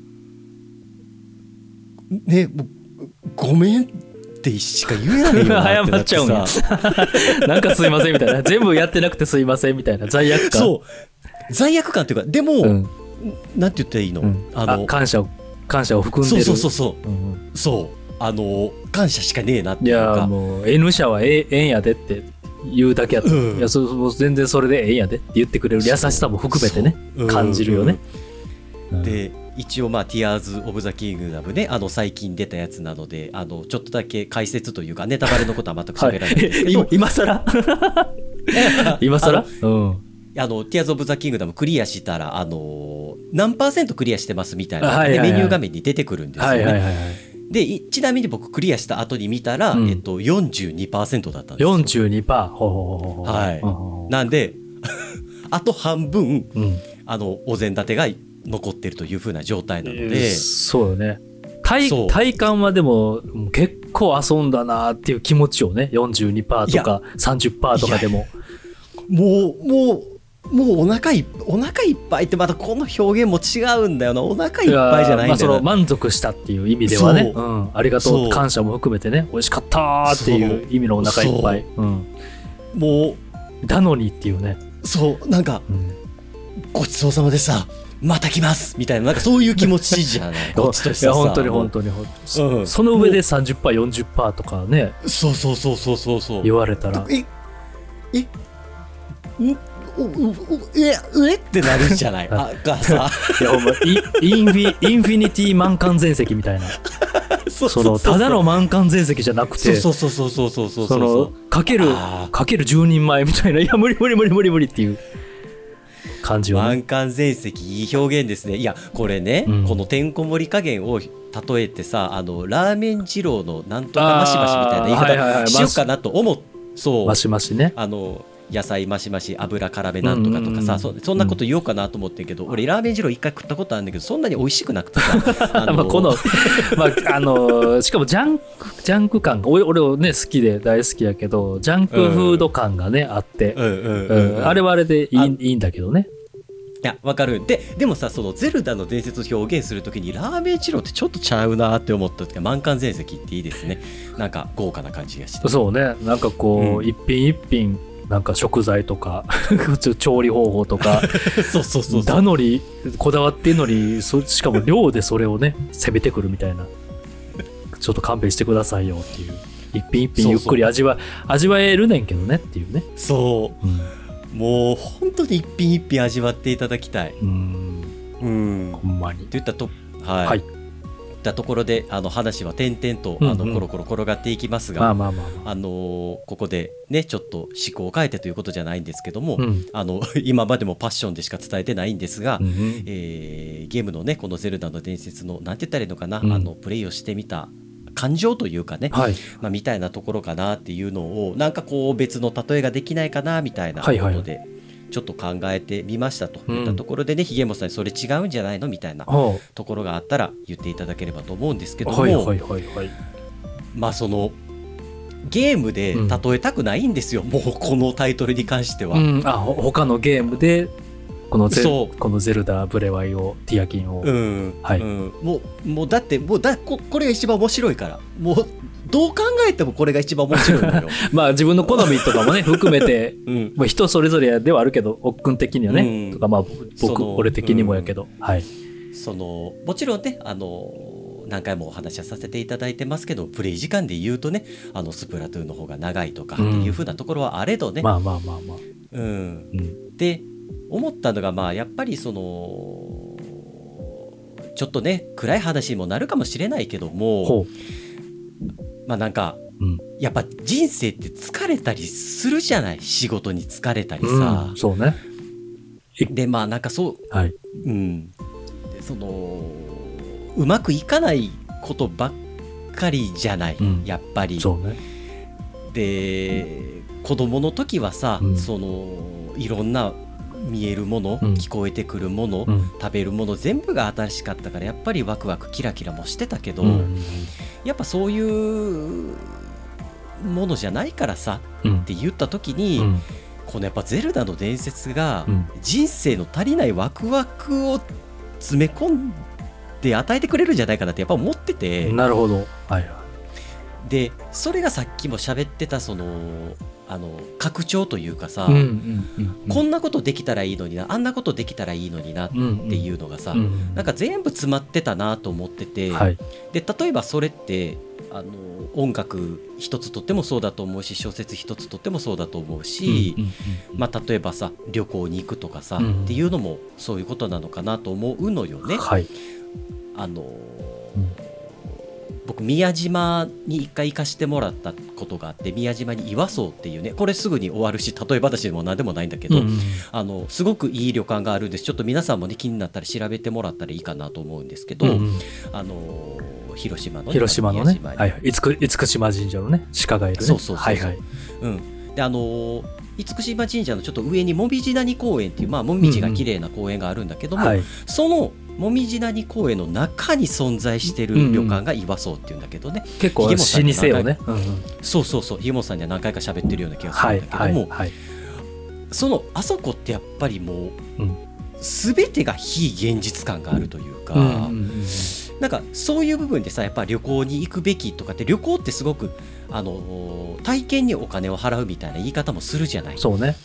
ねごめんってしか言えないよな 謝っちゃうん なんかすいませんみたいな。全部やってなくてすいませんみたいな。罪悪感。そう。罪悪感というかでも、うん。なんて言ったらいいの、うん。あのあ感謝を感謝を含んでそうるそうそうそう。んうそう。あの感謝しかねえなっていいうか。やもう N 社はええええんやでって言うだけやった、うん。いやそそ全然それでええんやでって言ってくれる優しさも含めてね。感じるよね、うん。で一応まあ「ティアーズ・オブ・ザ・キングダムね」あの最近出たやつなのであのちょっとだけ解説というかネタバレのことは全くはい喋らないんですけど、今今更？今更？うんあの、ティアーズ・オブ・ザ・キングダムクリアしたら、あの何パーセントクリアしてますみたいな、はいはいはい。でメニュー画面に出てくるんですよね。はいはいはいはい。で、いちなみに僕クリアした後に見たら、うん。えっと、42%だったんですよ。42%ほうほうほうほうはい。なんで、あと半分、うん。あの、お膳立てが残ってるという風な状態なのえーで、そうよね。体体感はでも結構遊んだなっていう気持ちをね42%とか30%とかでも。もう、もう、もうお腹いお腹いっぱいってまたこの表現も違うんだよな。お腹いっぱいじゃないんだまあ、そよな。の満足したっていう意味ではね、そう。うん、ありがとそう。う感謝も含めてね。美味しかったーっていう意味のお腹いっぱい、う。ん、もだのにっていうね、う、そう、なんか、うん、ごちそうさまでした。また来ますみたいな、なんかそういう気持ちじゃない？こっちとしていや本当に本当に本当に、うん。その上で 30%40% とかね。そうそうそうそうそうそう。言われたら。え、え、ん？え、え？ってなるじゃない。あがさ、いやほんまイインフィインフィニティ満館全席みたいな。そそのただの満館全席じゃなくてそうそうそうそうそうそうそのかけるかける10人前みたいな。いや無理無理無理無理無理っていう感じはね。満館全席いい表現ですね。いやこれね、うん。このてんこ盛り加減を例えてさあのラーメン二郎のなんとかマシマシみたいな言い方しようかなと思っそう。マシマシね。あの野菜マシマシ油辛めなんとかとかさ、うんそそんなこと言おうかなと思ってんけど、俺ラーメン二郎一回食ったことあるんだけどそんなに美味しくなくてさあまあこの、まあ、あの しかもジャンクジャンク感が俺俺をね好きで大好きやけどジャンクフード感がね、あって、あれはあれでいいあいいんだけどね。いやわかる。ででもさそのゼルダの伝説を表現するときにラーメン二郎ってちょっとちゃうなって思った時は満館全席っていいですね。なんか豪華な感じがして。そうね。なんかこう、うん。一品一品なんか食材とか 調理方法とか そうそうそうだのにこだわってんのにそしかも量でそれをね攻めてくるみたいな。ちょっと勘弁してくださいよっていう。一品一品ゆっくり味わ味わえるねんけどねっていうね。そう。ん。うもう本当に一品一品味わっていただきたい。うん。うん。ほんんまに。といったとはい、はいいったところであの話は点々と、あのコロコロ転がっていきますが、ここでねちょっと思考を変えてということじゃないんですけども、うん。あの 今までもパッションでしか伝えてないんですが、うんえーゲームのねこの「ゼルダの伝説の」なんて言ったらいいのかな、うん。あのプレイをしてみた感情というかね、はい。まあ、みたいなところかなっていうのをなんかこう別の例えができないかなみたいなこはいはいとでちょっと考えてみましたといったところでね、ひげもさんにそれ違うんじゃないの？みたいなはところがあったら言っていただければと思うんですけあども、はいはいはいはい。まあそのゲームで例えたくないんですよ、もうこのタイトルに関しては。うん、あほ他のゲームでこのゼこのゼルダブレワイをティアキンを、うんはいうん、もうもうだってもうだここれが一番面白いからもうどう考えてもこれが一番面白いのよ。まあ自分の好みとかもね 含めてうん。まあ人それぞれではあるけど奥君的にはね、うん。とかまあ僕俺的にもやけど、はい。そのもちろんねあの何回もお話しさせていただいてますけどプレイ時間で言うとねあのスプラトゥーンの方が長いとかっていう風なところはあれどね、まあまあまあまあ。うん、うん。で思ったのがまあやっぱりそのちょっとね暗い話にもなるかもしれないけどもほまあなんかう、うん。やっぱ人生って疲れたりするじゃない？仕事に疲れたりさ。うん、、そうね。でまあなんかそうはい。うん、でそのうまくいかないことばっかりじゃない、うん。やっぱり。そうね。で子供の時はさ、うん。そのいろんな見えるもの、うん。聞こえてくるもの、うん。食べるもの全部が新しかったからやっぱりワクワクキラキラもしてたけど、うんやっぱそういうものじゃないからさうん。って言った時に、うん。このやっぱ「ゼルダの伝説」がうん。人生の足りないワクワクを詰め込んで与えてくれるんじゃないかなってやっぱ思ってて、なるほど。はいはい。でそれがさっきも喋ってたそのあの拡張というかさ、うんうんうんこんなことできたらいいのになあんなことできたらいいのになっていうのがさ、うんなんか全部詰まってたなと思ってて、はい。で例えばそれってあの音楽一つとってもそうだと思うし小説一つとってもそうだと思うし、うんうんうんまあ、例えばさ旅行に行くとかさ、うんっていうのもそういうことなのかなと思うのよね。はい。あの僕宮島に一回行かしてもらったことがあって宮島に岩荘っていうねこれすぐに終わるし例え話でも何でもないんだけど、うんうん。あのすごくいい旅館があるんです。ちょっと皆さんもね気になったら調べてもらったらいいかなと思うんですけど、うんうん。あの広島のね広島のね。宮島に。はいはい。厳島神社のね鹿がいるね。そうそうそうそう。はいはい。うん、であのー厳島神社のちょっと上にもみじ谷公園っていう、まあ、もみじが綺麗な公園があるんだけども、はい。そのもみじ谷公園の中に存在してる旅館が岩荘っていうんだけどね、結構老舗ひげもさんよね。うんうん。そうそうそう。ひもさんには何回か喋ってるような気がすはいるんだけども、はいはいそのあそこってやっぱりもう、うん。全てが非現実感があるというか、うんうんうんなんかそういう部分でさやっぱ旅行に行くべきとかって旅行ってすごくあの体験にお金を払うみたいな言い方もするじゃない。そうね。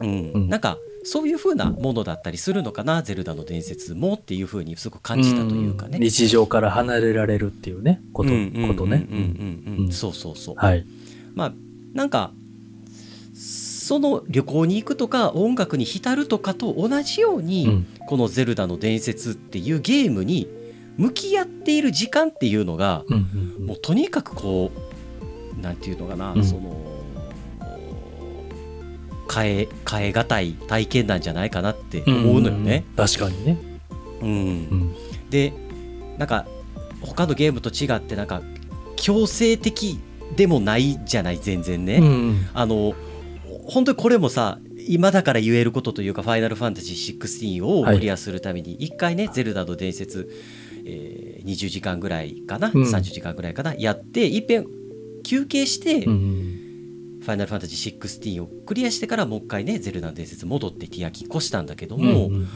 うん。うん。なんかそういう風なものだったりするのかな「ゼルダの伝説も」っていう風にすごく感じたというかね。ん日常から離れられるっていうねことね。そうそうそう。はい。まあなんかその旅行に行くとか音楽に浸るとかと同じように、うん。この「ゼルダの伝説」っていうゲームに向き合っている時間っていうのが、もうとにかくこうなんていうのかな、うん。その変え変え難い体験なんじゃないかなって思うのよね。んん確かにね。うん。うん。でなんか他のゲームと違ってなんか強制的でもないじゃない全然ね。うんうん。あの本当にこれもさ今だから言えることというか「ファイナルファンタジー16」をはい。クリアするために一回ね「ゼルダの伝説」えー20時間ぐらいかな、うん。30時間ぐらいかな？やっていっぺん休憩して、ァイナルファンタジー16をクリアしてからもう一回ねゼルダの伝説戻ってティアキン越したんだけども、うんうん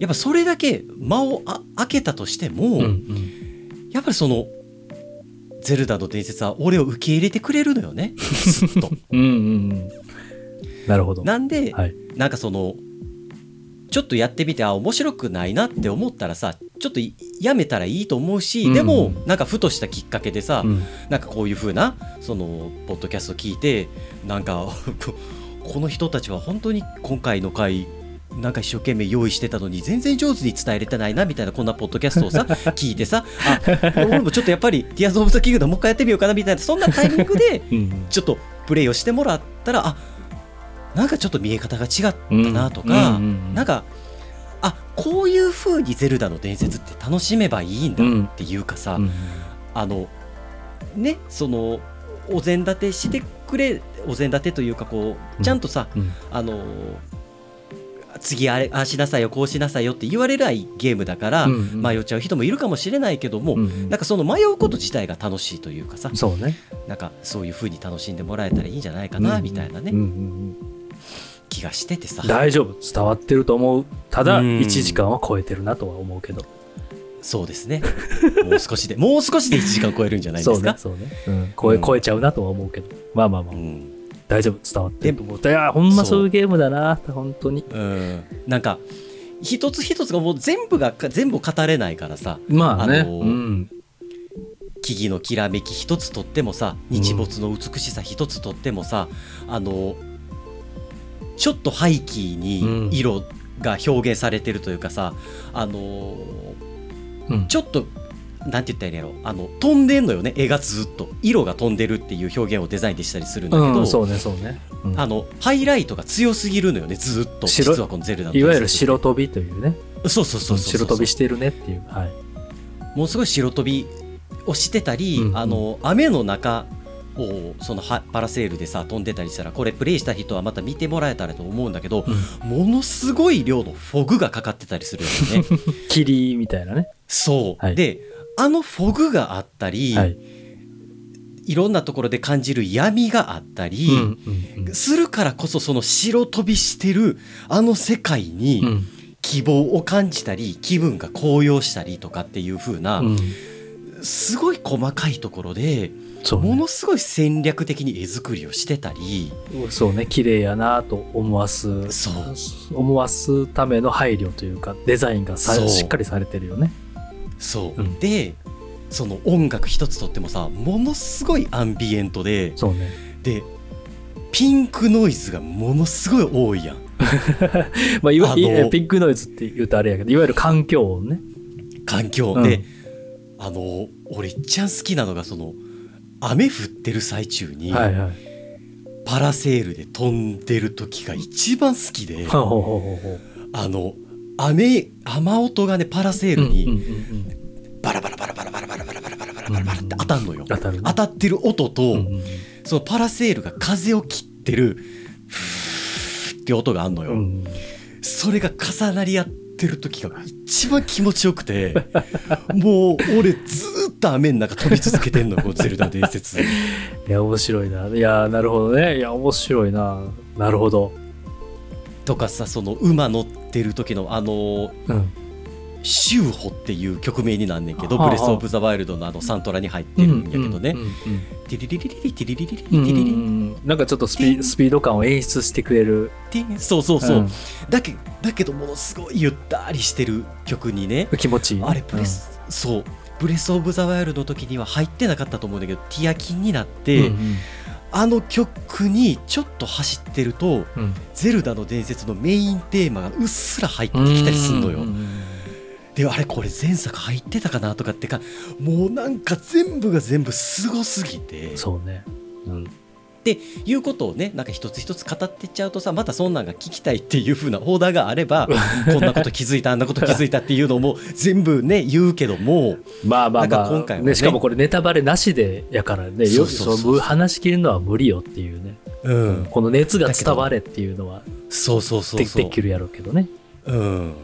やっぱそれだけ間をあ開けたとしても、うんうん。やっぱりそのゼルダの伝説は俺を受け入れてくれるのよね。すっと。うんうんうん。なるほど。なんで、はい。なんかそのちょっとやってみてあ面白くないなって思ったらさちょっといやめたらいいと思うし、うん。でもなんかふとしたきっかけでさ、うん。なんかこういう風なそのポッドキャスト聞いてなんかこ この人たちは本当に今回の回なんか一生懸命用意してたのに全然上手に伝えれてないなみたいなこんなポッドキャストをさ 聞いてさあ俺もちょっとやっぱり「ティアーズ・オブ・ザ・キングダムもう一回やってみようかなみたいなそんなタイミングでうん。ちょっとプレイをしてもらったらあなんかちょっと見え方が違ったなとか、うん。なんかあこういう風に「ゼルダの伝説」って楽しめばいいんだっていうかさ、うん。あのねそのお膳立てしてくれお膳立てというかこうちゃんとさ、うん。あの次あれああしなさいよこうしなさいよって言われないゲームだから、うんうん。迷っちゃう人もいるかもしれないけども、うんなんかその迷うこと自体が楽しいというかさそうねなんかそういう風に楽しんでもらえたらいいんじゃないかな、みたいなね、うんうんうん気がしててさ。大丈夫。伝わってると思う。ただうん。1時間は超えてるなとは思うけど。そうですね。もう少しで。もう少しで1時間超えるんじゃないですか？そうねそうね、うん、超えうん。超えちゃうなとは思うけど。まあまあまあ。うん。大丈夫。伝わってると思う。いやほんまそういうゲームだな本当に。う。ん、なんか一つ一つがもう全部が全部語れないからさ。まあね、あのーうん。木々のきらめき一つとってもさ日没の美しさ一つとってもさ、あのちょっと背景に色が表現されてるというかさ、あのうん。ちょっとなんて言ったらいいんやろ。あの飛んでんのよね。絵がずっと。色が飛んでるっていう表現をデザインでしたりするんだけど、うん、そうねそうね、うん。あのハイライトが強すぎるのよね。ずっと白。実はこの「ゼルダのいわゆる白飛びというね。そうそうそうそう白飛びしてるねっていう。はい。もうすごい白飛びをしてたり、うんうん。あの雨の中をそのはパラセールでさ飛んでたりしたらこれプレイした人はまた見てもらえたらと思うんだけど、ものすごい量のフォグがかかってたりするよね。霧みたいなね。そう、はい。であのフォグがあったり、はい。い、ろんなところで感じる闇があったり、うんうんうん。するからこそその白飛びしてるあの世界にうん。希望を感じたり気分が高揚したりとかっていう風な、うん。すごい細かいところでそうね。ものすごい戦略的に絵作りをしてたりそうね。綺麗やなと思わすそう。思わすための配慮というかデザインがさそう。しっかりされてるよね。そう、うん。でその音楽一つとってもさものすごいアンビエントでそうね。でピンクノイズがものすごい多いやん。まあいわあのいピンクノイズって言うとあれやけどいわゆる環境音ね。環境、うん。であの俺一番好きなのがその雨降ってる最中にはいはい。パラセールで飛んでる時が一番好きで、あの雨雨音がねパラセールに、バラバラバラバラバラバラバラバラバラバラバラバラって当たんのよ。当たるね。当たってる音と、そのパラセールが風を切ってるフーって音があんのよ。うん。それが重なり合ってる時が一番気持ちよくて もう俺ずーっと雨の中飛び続けてんのよこのゼルダ伝説。いや面白いな。いやなるほどね。いや面白いな。なるほど。とかさその馬乗ってる時のあのうんシューホっていう曲名になんねんけど、ブレス・オブ・ザ・ワイルドのあのサントラに入ってるんやけどね、ティリリリリリティリリリリリテリリなんかちょっとスピスピード感を演出してくれるそうそうそう、んだけだけどものすごいゆったりしてる曲にね気持ちいいねあれブレス、そうブレス・オブ・ザ・ワイルドの時には入ってなかったと思うんだけどティアキンになって、うんうんあの曲にちょっと走ってるとうんゼルダの伝説のメインテーマがうっすら入ってきたりすんのよ。うんうんであれこれ前作入ってたかなとかってかもうなんか全部が全部すごすぎて。そうね。うん。っていうことをねなんか一つ一つ語ってっちゃうとさまたそんなんが聞きたいっていう風なオーダーがあれば こんなこと気づいたあんなこと気づいたっていうのも全部ね言うけどもまあまあまあ今回はね。ねしかもこれネタバレなしでやからねよそうそうそう。そう話し切るのは無理よっていうね。うん。この熱が伝われっていうのはそうそうそうできるやろうけどね。うん。うん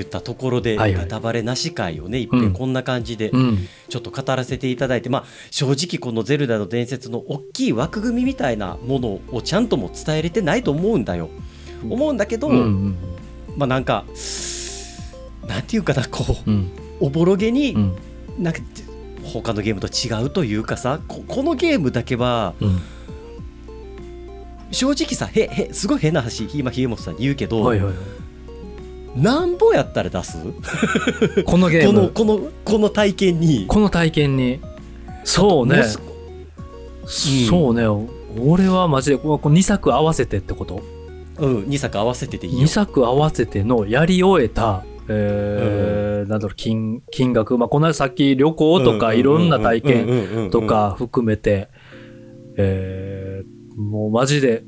言ったところでネタバレなし会をねいっぺうん。んこんな感じでうん。ちょっと語らせていただいてまあ正直この「ゼルダの伝説」の大きい枠組みみたいなものをちゃんとも伝えれてないと思うんだよ。思うんだけど、まあなんかなんていうかなこううん。おぼろげにうん。なんか他のゲームと違うというかさここのゲームだけはうん。正直さへへすごい変な話今ひえもとさんに言うけど、はいはいはいなんぼやったら出す？このゲーム。このこのこの体験に。この体験に。そうね。もすそうね。俺はマジでこの2作合わせてってこと？うん、2作合わせてでいいよ。2作合わせてのやり終えた、えーなんだろう金金額、まあ、この間さっき旅行とかいろんな体験とか含めて、えーもうマジで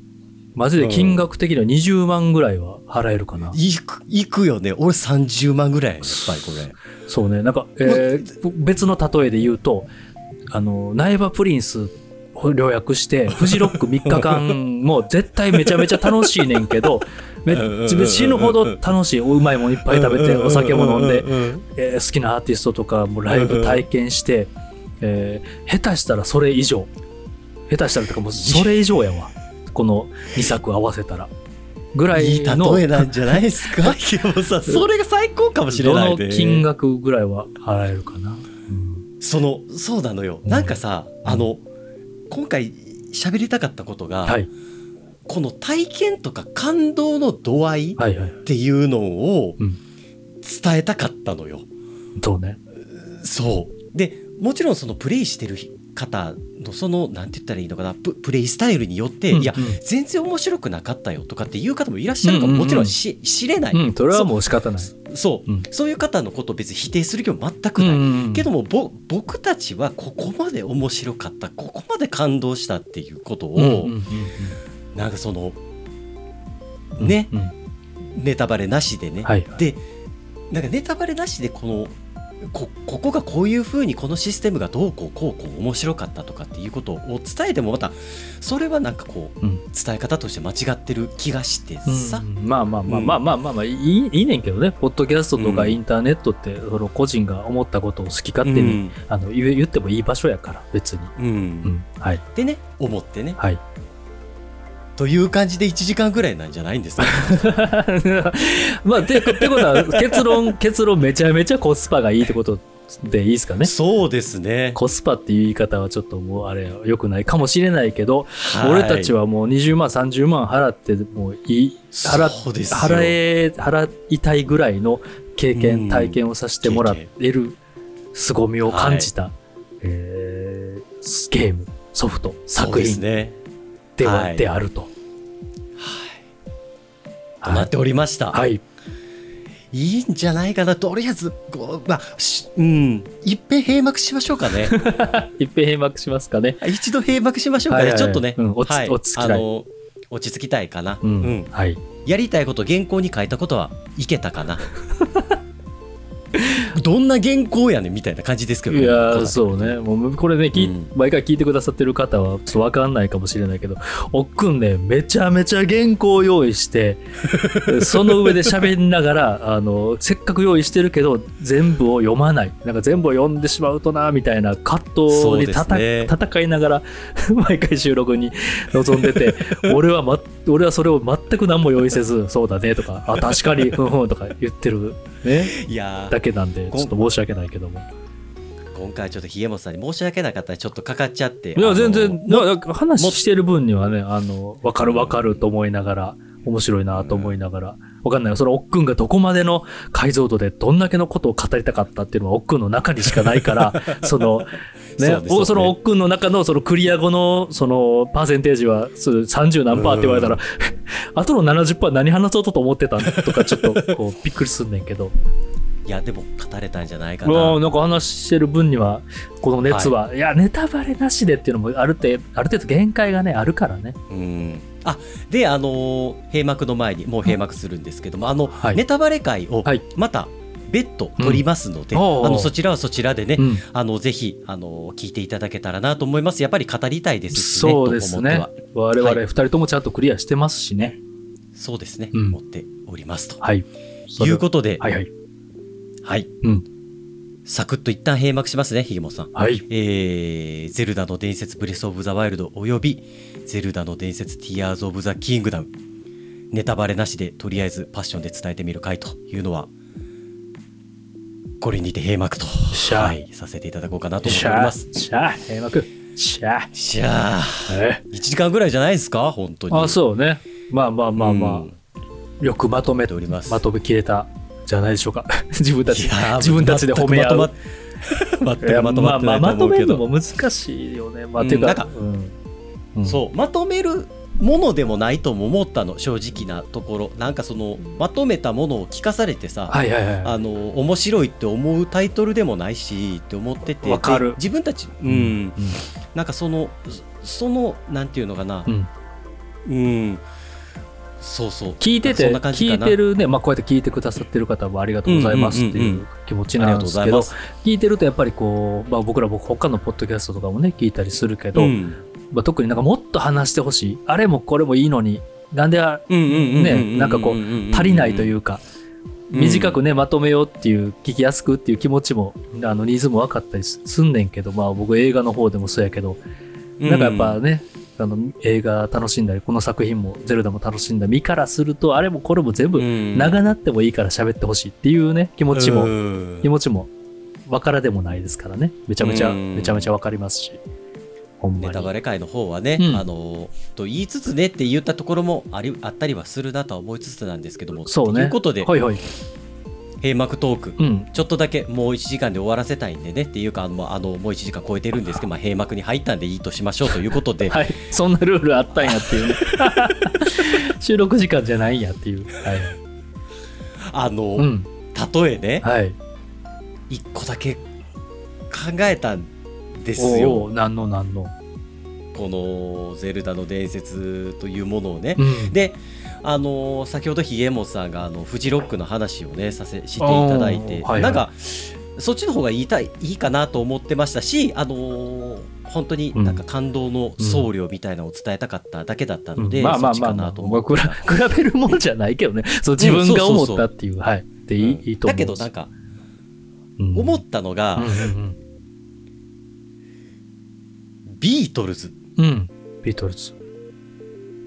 マジで金額的には20万ぐらいは払えるかな、いくいくよね。俺30万ぐらいやっぱりこれ。そうね。なんか、えー別の例えで言うとあの苗場プリンスを予約してフジロック3日間も絶対めちゃめちゃ楽しいねんけど めっちゃ死ぬほど楽しいうまいもんいっぱい食べてお酒も飲んで、えー好きなアーティストとかもライブ体験して、えー下手したらそれ以上。下手したらとかもうそれ以上やわこの2作合わせたらぐらいいいの例えなんじゃないですか？それが最高かもしれないで金額ぐらいは払えるかな、うんそのそうなのよ。うん。なんかさあの今回喋りたかったことが、はい。この体験とか感動の度合いっはいはい。ていうのをうん。伝えたかったのよ。そうね。そう。でもちろんそのプレイしてる方のそのなんて言ったらいいのかなププレイスタイルによって、いやうん。うん全然面白くなかったよとかっていう方もいらっしゃるかも、うんうんうん。もちろんし知れない、うんそれはもう仕方ない。そう、うん。そういう方のことを別に否定する気も全くない、うんけどもぼ僕たちはここまで面白かったここまで感動したっていうことを、うんうんうんなんかそのうんねうん。ネタバレなしでね、はい。でなんかネタバレなしでこのこここがこういうふうにこのシステムがどうこうこうこう面白かったとかっていうことを伝えてもまたそれはなんかこううん。伝え方として間違ってる気がしてさ、うん。まあまあまあまあまあまあまあいいいいねんけどね。ポッドキャストとかうん。インターネットってその個人が思ったことを好き勝手に、あの言ってもいい場所やから別に、うんうん。うん、はい。でね思ってね。はいという感じで1時間ぐらいなんじゃないんですか？まあてってことは結論結論めちゃめちゃコスパがいいってことでいいですかね？そうですね。コスパっていう言い方はちょっともうあれ良くないかもしれないけど、はい。俺たちはもう20万30万払ってもういい払払え払いたいぐらいの経うん。験体験をさせてもらえる凄みを感じた、えーゲームソフト作品。ですねでははいであると。となっておりました、はい、い、いんじゃないかな。とりあえずこうまあしうん。いっぺん閉幕しましょうかね。いっぺん閉幕しますかね。一度閉幕しましょうかね、はいはい。ちょっとね、うん落ちはい。落ち着きたい。あの落ち着きたいかな、うん。うん。はい、やりたいこと原稿に書いたことはいけたかなどんな原稿やねんみたいな感じですけどいやそうね。もうこれね、うん。毎回聞いてくださってる方はちょっと分かんないかもしれないけどおっくんねめちゃめちゃ原稿用意して その上で喋りながらあのせっかく用意してるけど全部を読まない。なんか全部を読んでしまうとなみたいな葛藤にたた、ね。戦いながら 毎回収録に臨んでて 俺は、ま、俺はそれを全く何も用意せずそうだねとかあ確かにふんふんとか言ってるねいやー。だけなんでちょっと申し訳ないけども。今回ちょっとひげもさんに申し訳なかったらちょっとかかっちゃっていや、全然、話してる分にはね、あの、わかるわかると思いながら、面白いなと思いながら、わかんない。よ。そのおっくんがどこまでの解像度でどんだけのことを語りたかったっていうのはおっくんの中にしかないから、その、ね、そそのおっくんの中のそのクリア後のそのパーセンテージはそう30何パーって言われたら、あとの70%何話そうと思ってたんとかちょっとこうびっくりすんねんけど、いやでも語れたんじゃないかな。なんか話してる分にはこの熱は、い、やネタバレなしでっていうのもある程度ある程度限界がねあるからね。うんあであのー閉幕の前にもう閉幕するんですけども、あの、はい。ネタバレ会をはい。また別途取りますので、うん。あのそちらはそちらでね、うん。あのぜひあの聞いていただけたらなと思います。やっぱり語りたいですしねそうですね。我々はい。2人ともちゃんとクリアしてますしね。そうですね、うん。思っておりますと。はい。いうことで。はいはい。はい、うんサクッと一旦閉幕しますねひげもさん。はい。えーゼルダの伝説ブレス・オブ・ザ・ワイルドおよびゼルダの伝説ティアーズ・オブ・ザ・キングダム。ネタバレなしでとりあえずパッションで伝えてみる回というのはこれにて閉幕と、はい、させていただこうかなと思っしてゃあ。おります。しゃあ閉幕。しゃあ。しゃあ。え？1時間ぐらいじゃないですか？本当に。あそうね。まあまあまあまあ、うん。よくまとめております。まとめきれたじゃないでしょうか。自分たち。自分たちで褒め合う。まとまとまあまとめるのも難しいよね。まあ、うんていうかなんかうん。うん。そう。まとめるものでもないとも思ったの正直なところ。なんかそのまとめたものを聞かされてさ、はいはいはい。あの面白いって思うタイトルでもないしって思ってて。自分たち、うん。うん。なんかそのそのなんていうのかな。うん。うん、そうそう。聞いてて聞いてるね、まあ、こうやって聞いてくださってる方もありがとうございますっていう気持ちなんですけど、聞いてるとやっぱりこう、まあ、僕ら僕他のポッドキャストとかもね聞いたりするけど、うん。まあ、特になんかもっと話してほしい。あれもこれもいいのになんでねなんかこう足りないというか、短くねまとめようっていう聞きやすくっていう気持ちもあのニーズも分かったりすすんねんけどまあ僕映画の方でもそうやけど、なんかやっぱねあの映画楽しんだりこの作品も「ゼルダ」も楽しんだ身からするとあれもこれも全部長なってもいいから喋ってほしいっていうね気持ちも、も気持ちも分からでもないですからね。めちゃめちゃ、うん。めちゃめちゃ分かりますし。ネタバレ会の方はね、うん。あのと言いつつねって言ったところもありあったりはするなとは思いつつなんですけども。そうね。ということで、はいはい閉幕トーク。うん。ちょっとだけもう1時間で終わらせたいんでねっていうかあのあのもう1時間超えてるんですけど、まあ、閉幕に入ったんでいいとしましょうということで、はい。そんなルールあったんやっていうね。収録時間じゃないんやっていう。はい、あの、うん。例えねはい。1個だけ考えたんですよ。う何の何の。この「ゼルダの伝説」というものをね。うん。であの先ほどひげもさんがあのフジロックの話をねさせしていただいて、はいはい。なんかそっちの方が言いたいいいかなと思ってましたし、あのー本当になんか感動の僧侶みたいなのを伝えたかっただけだったので、うんまあまあまあまあ、まあ、比べるもんじゃないけどね。そう自分が思ったっていう,、はい。でいい,、とだけどなんかうん。思ったのが、うんビートルズ。うんうん、うん、ビートルズ。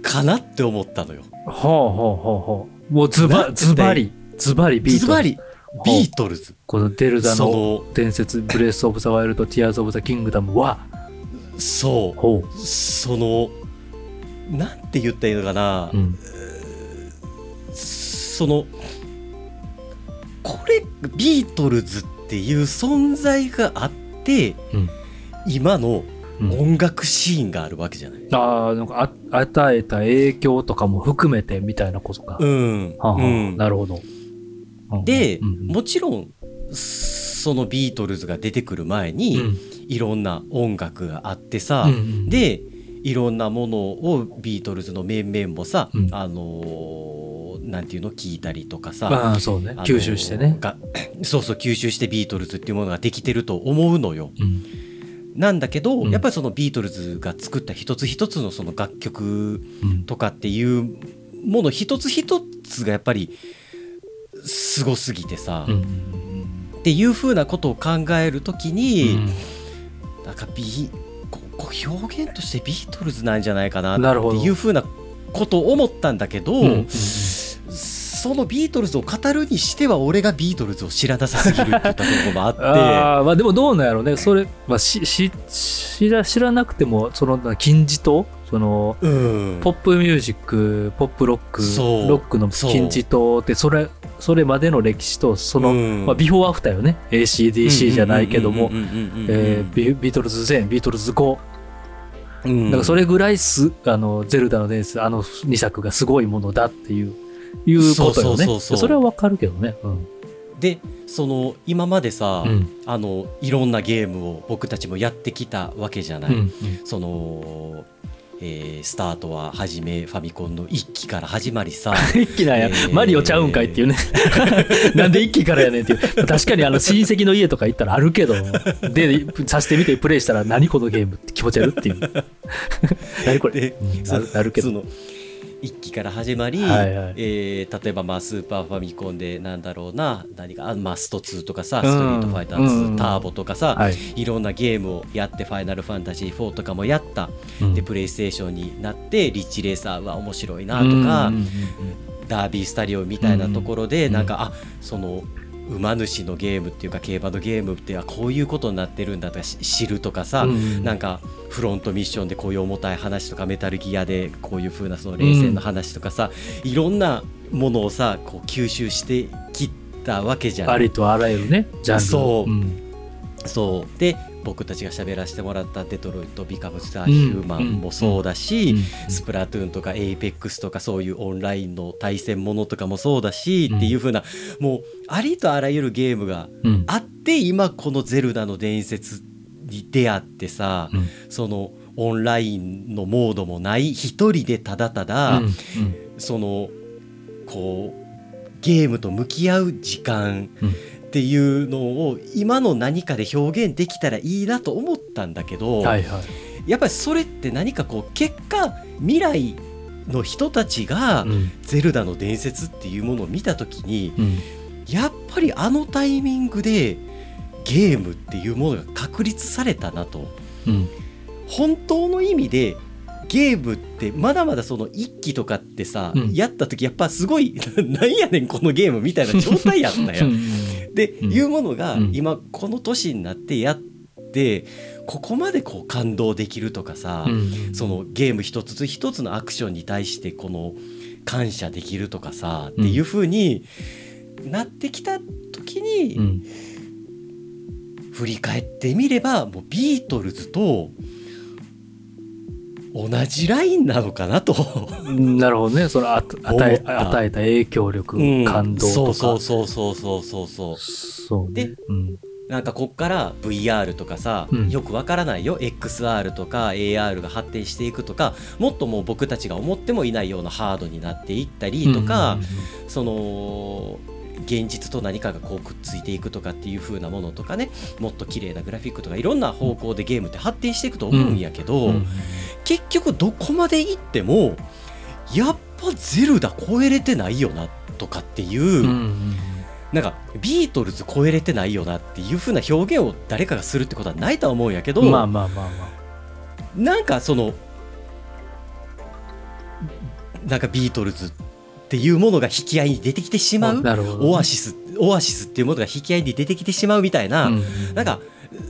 かなって思ったのよ。ほうほうほうほう。もうズバズバリズバリビートルズ。ズバリ？ビートルズ。このゼルダの伝説ブレス・オブ・ザ・ワイルド・ティアーズ・オブ・ザ・キングダムは。そう。ほそのなんて言ったらいいのかな、う、うん、そのこれビートルズっていう存在があって、うん。今のうん音楽シーンがあるわけじゃない。ああなんかあ与えた影響とかも含めてみたいなことか、うん。はあはあ。うん。なるほど、うんで、うんもちろんそのビートルズが出てくる前に、うん。いろんな音楽があってさ、うんうんでいろんなものをビートルズの面々もさ、うん。あのーなんていうの聞いたりとかさ、まあそうね。吸収してね、が そうそう吸収してビートルズっていうものができてると思うのよ。うんなんだけど、うん。やっぱりそのビートルズが作った一つ一つのその楽曲うん。とかっていうもの一つ一つがやっぱりすごすぎてさ、うん。っていうふうなことを考えるときうに、ん。なんかビここう表現としてビートルズなんじゃないかなっていうふうなことを思ったんだけど、うんうんそのビートルズを語るにしては俺がビートルズを知らなさすぎるって言ったところもあって。あーまあでもどうなんやろうね。それ、まあ、しし知ら知らなくてもその金字塔？そのうん。ポップミュージックポップロックロックの金字塔ってそれそれまでの歴史とその、うん。まあ、ビフォーアフターよね。ACDC じゃないけども。ビートルズ前ビートルズ後。うん。だからそれぐらいすあのゼルダの伝説あの2作がすごいものだっていういうことよね。それはわかるけどね。うん。でその今までさ、うん。あのいろんなゲームを僕たちもやってきたわけじゃない、うんその、えースタートは初めファミコンの1期から始まりさ。一気なんや、えーマリオちゃうんかいっていうね。なんで一気からやねんっていう。確かにあの親戚の家とか行ったらあるけど。でさしてみてプレイしたら何このゲームって気持ち悪いっていう。何これ、なるけど。その1期から始まり、はいはい。えー例えばまあスーパーファミコンでなんだろうな何かあまあスト2とかさ、うん。ストリートファイターうん。2ターボとかさ、はい。いろんなゲームをやってファイナルファンタジー4とかもやった、うん。でプレイステーションになってリッチレーサーは面白いなとか、ダービースタリオみたいなところで、うん。なんかあその馬主のゲームっていうか競馬のゲームってあこういうことになってるんだとかし知るとかさ、うんなんかフロントミッションでこういう重たい話とかメタルギアでこういう風なその冷戦の話とかさ、いろんなものをさこう吸収してきたわけじゃん。ありとあらゆるねジャンルそう。うん。そう。で僕たちが喋らせてもらった「デトロイト・ビカム・スター・ヒューマン」もそうだし、スプラトゥーンとかエイペックスとかそういうオンラインの対戦ものとかもそうだし、っていう風なもうありとあらゆるゲームがあって今この「ゼルダの伝説」に出会ってさ、そのオンラインのモードもない一人でただただ、そのこうゲームと向き合う時間っていうのを今の何かで表現できたらいいなと思ったんだけど、はいはい、やっぱりそれって何かこう結果未来の人たちが「ゼルダの伝説」っていうものを見た時に、うん、やっぱりあのタイミングでゲームっていうものが確立されたなと。うん、本当の意味でゲームってまだまだその一期とかってさ、うん、やった時やっぱすごい なんやねんこのゲームみたいな状態やったやん。で、うん、いうものが今この年になってやってここまでこう感動できるとかさ、うん、そのゲーム一つ一つのアクションに対してこの感謝できるとかさ、っていうふうになってきた時に、振り返ってみればもうビートルズと同じラインなのかなと。なるほどね。その与え与えた影響力、うん、感動とか。そうそうそうそうそうそう。そう、ね、で、うん、なんかこっから VR とかさ、うん、よくわからないよ。XR とか AR が発展していくとかもっともう僕たちが思ってもいないようなハードになっていったりとか、その現実と何かがこうくっついていくとかっていう風なものとかねもっと綺麗なグラフィックとかいろんな方向でゲームって発展していくと思うんやけど、うん。うん、結局どこまでいってもやっぱゼルダ超えれてないよなとかっていう、うんうん、なんかビートルズ超えれてないよなっていう風な表現を誰かがするってことはないとは思うんやけどまあまあまあまあ。なんかそのなんかビートルズっていうものが引き合いに出てきてしまう、ね、オアシスオアシスっていうものが引き合いに出てきてしまうみたいな、うん、なんか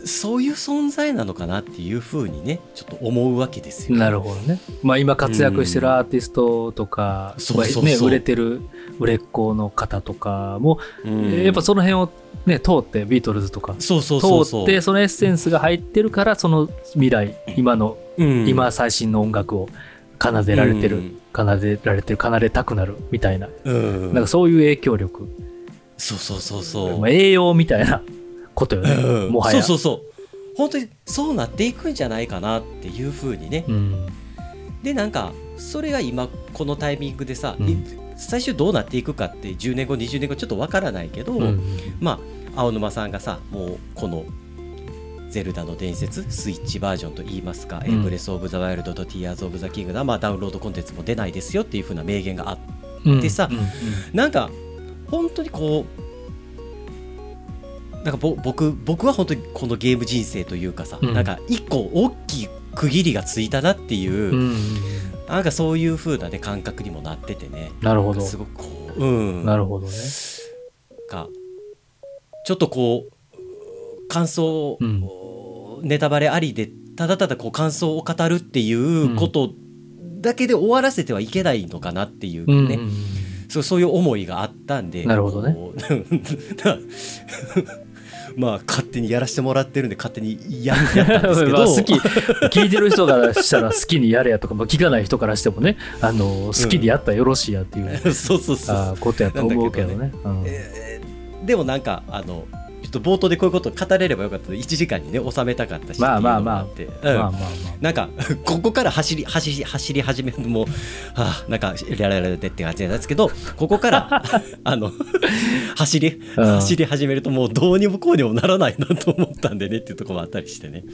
そういう存在なのかなっていうふうにねちょっと思うわけですよ、なるほどね、まあ、今活躍してるアーティストとか、うん。ね、売れてる売れっ子の方とかも、うん、やっぱその辺を、ね、通ってビートルズとか。通ってそのエッセンスが入ってるからその未来今の、うん、今最新の音楽を奏でられてる、うん、奏でられてる奏でたくなるみたいな,、うん、なんかそういう影響力。そうそうそうそう、まあ、栄養みたいな ことよね、うん、もはや。そうそうそう。本当にそうなっていくんじゃないかなっていうふうにね、うん、でなんかそれが今このタイミングでさ、うん、最終どうなっていくかって10年後20年後ちょっとわからないけど、うん、まあ青沼さんがさもうこのゼルダの伝説スイッチバージョンといいますか、うん、ブレス・オブ・ザ・ワイルドとティアーズ・オブ・ザ・キングダム、まあ、ダウンロードコンテンツも出ないですよっていう風な名言があってさ、うんうんうん、なんか本当にこうなんか僕僕は本当にこのゲーム人生というかさ、うん、なんか一個大きい区切りがついたなっていう、うん、なんかそういう風なね感覚にもなっててね。なるほど。すごくこう、うん、なるほどね。かちょっとこう感想を、うん、ネタバレありでただただこう感想を語るっていうことだけで終わらせてはいけないのかなっていうね、うんうん、そうそういう思いがあったんでなるほどね。まあ勝手にやらせてもらってるんで勝手にややったんですけど。好き。聞いてる人からしたら好きにやれやとか、まあ、聞かない人からしてもね あの好きにやったらよろしいやっていう、うん、そうそうそう。ことやと思うけどね、うん。えー、でもなんかあのっと冒頭でこういうことを語れればよかった。1時間にね収めたかったしまあまあまあ、まあまあまあ。なんかここから走り走り走り始めるのもはあなんかやられてって感じなんですけどここから あの走り走り始めるともうどうにもこうにもならないなと思ったんでねっていうところもあったりしてね。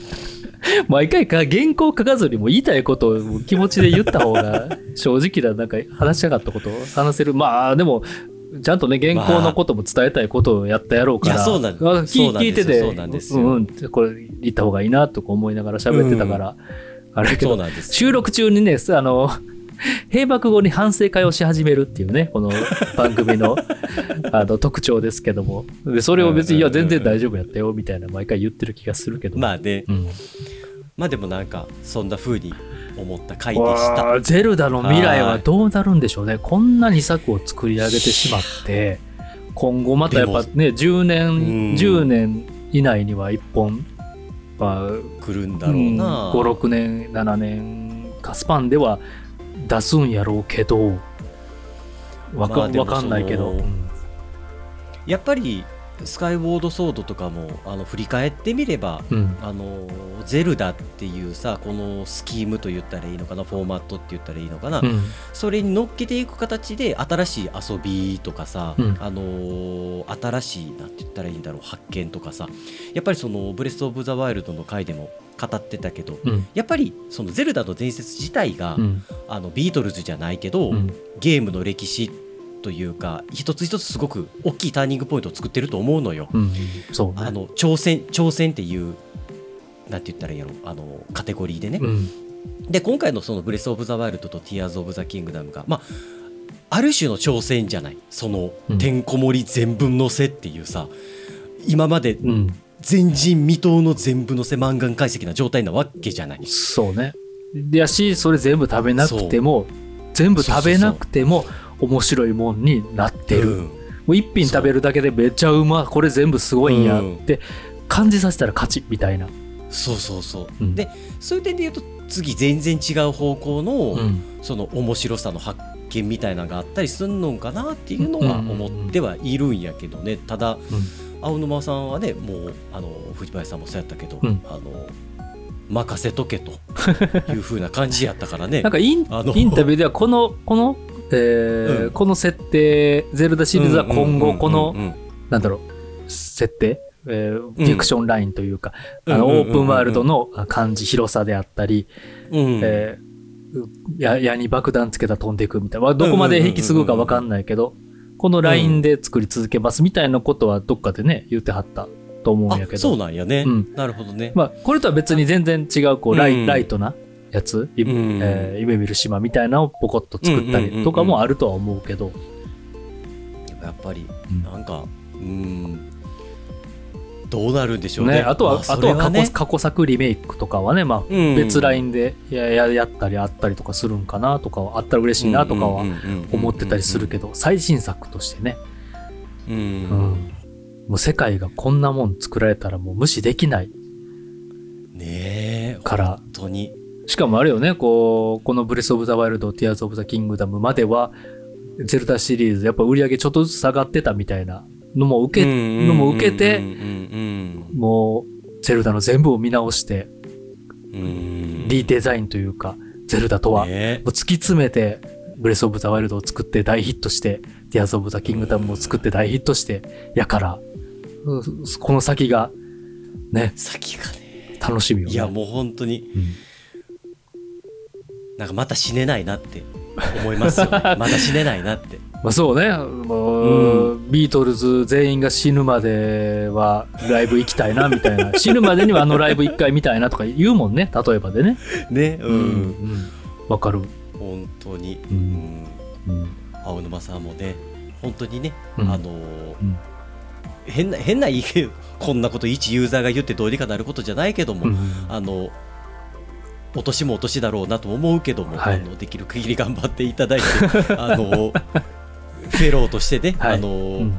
毎回か原稿書かずにも言いたいことを気持ちで言った方が正直ななんか話したかったことを話せる。まあでもちゃんとね、原稿のことも伝えたいことをやったやろうから、まあ、そうなん聞いてて、うん、これ言った方がいいなとか思いながら喋ってたから、うん、あれけど、収録中にね、あの、閉幕後に反省会をし始めるっていうね、この番組の あの特徴ですけども、でそれを別に、いや、全然大丈夫やったよみたいな、毎回言ってる気がするけど。まあね、うん、まあでもなんか、そんな風に思った回でした。ゼルダの未来はどうなるんでしょうね。こんな2作を作り上げてしまって今後またやっぱね10年、うん、10年以内には1本まあ、来るんだろうな、56年7年かスパンでは出すんやろうけどわか,、まあかんないけど、やっぱりスカイウォードソードとかもあの振り返ってみればうん。うんあのゼルダっていうさこのスキームと言ったらいいのかなフォーマットって言ったらいいのかな、うん。それに乗っけていく形で新しい遊びとかさ、うん。あのー新しいなんて言ったらいいんだろう発見とかさやっぱりそのブレス・オブ・ザ・ワイルドの回でも語ってたけど、うん。やっぱりそのゼルダの伝説自体が、うん。あのビートルズじゃないけど、うん。ゲームの歴史というか一つ一つすごく大きいターニングポイントを作ってると思うのよ。うんそうね。あの挑戦挑戦っていうなんて言ったらいいんやろ？あのカテゴリーでね。うん。で今回のそのブレス・オブ・ザ・ワイルドとティアーズ・オブ・ザ・キングダムがまあある種の挑戦じゃない。そのうん。てんこ盛り全部のせっていうさ今までうん。前人未到の全部のせ満願解析な状態なわけじゃない。そうね。でやしそれ全部食べなくても全部食べなくても面白いもんになってる、うん。もう一品食べるだけでめっちゃうまこれ全部すごいんやって感じさせたら勝ちみたいな、そうそうそう、うん。でそういう点で言うと次全然違う方向の、うん。その面白さの発見みたいなのがあったりすんのかなっていうのは思ってはいるんやけどね。ただ青沼さんはねもうあの藤林さんもそうやったけど、うん。あの任せとけというふうな感じやったからね。なんかインあのインタビューではこのこの、えーうん。この設定ゼルダシリーズは今後この、なんだろう設定、えーフん。ィクションラインというか、あのオープンワールドの感じ広さであったり、うん。えーや矢に爆弾つけたら飛んでいくみたいな、まあどこまで引き継ぐか分かんないけど、このラインで作り続けますみたいなことはどっかでね、言ってはったと思うんやけあそうど、なんやね、うん。なるほどね、まあ、これとは別に全然違う、こう、ライ,、うん。ライトなやつ、いうん。えー夢見る島みたいなのをポコッと作ったりとかもあるとは思うけど、やっぱりうん。なんかうん。どうなるんでしょうね。ね、あとは、まあとは過去,、ね。過去作リメイクとかはね、まあ、うん。別ラインでやややったりあったりとかするんかなとかはあったら嬉しいなとかは思ってたりするけど最新作としてね、うん。うん。もう世界がこんなもん作られたらもう無視できないねえから。本当にしかもあれよねこうこの「ブレス・オブ・ザ・ワイルド」「ティアーズ・オブ・ザ・キングダム」まではゼルダシリーズやっぱ売り上げちょっとずつ下がってたみたいなのも受け、のも受けてもうゼルダの全部を見直してリデザインというかゼルダとは、ね。もう突き詰めて、ブレス・オブ・ザ・ワイルドを作って大ヒットして、ティアーズ・オブ・ザ・キングダムを作って大ヒットして、やから、うんこの先が、ね、先がね。楽しみよ、ね。いやもう本当にうんなんかまた死ねないなって思いますよね。また死ねないなって。まあそうね、もう、ビートルズ全員が死ぬまではライブ行きたいな、みたいな。死ぬまでにはあのライブ一回見たいなとか言うもんね、例えばでね。ねううんん。わかる。本当に、ううん。ん、うん。青沼さんもね本当にね、うん。あのーうん。変な変な言いこんなこと一ユーザーが言ってどうにかなることじゃないけども、うん。あのお年もお年だろうなと思うけども、はい。あのできる限り頑張っていただいて あのフェローとしてね、はい。あのうん。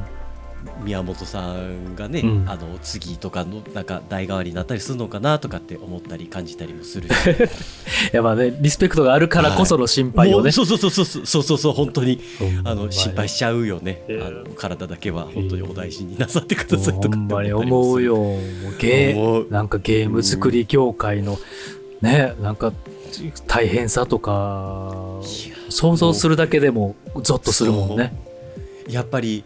宮本さんがね、うん。あの次とかのなんか代替わりになったりするのかなとかって思ったり感じたりもするし。いやまあね、リスペクトがあるからこその心配をね。もうそうそうそうそうそうそうそう本当に。うん。あの心配しちゃうよね、あの体だけは本当にお大事になさってくださいとかって思うよ。ゲー、なんかゲーム作り業界の、ね、なんか大変さとか、想像するだけでもゾッとするもんね。やっぱり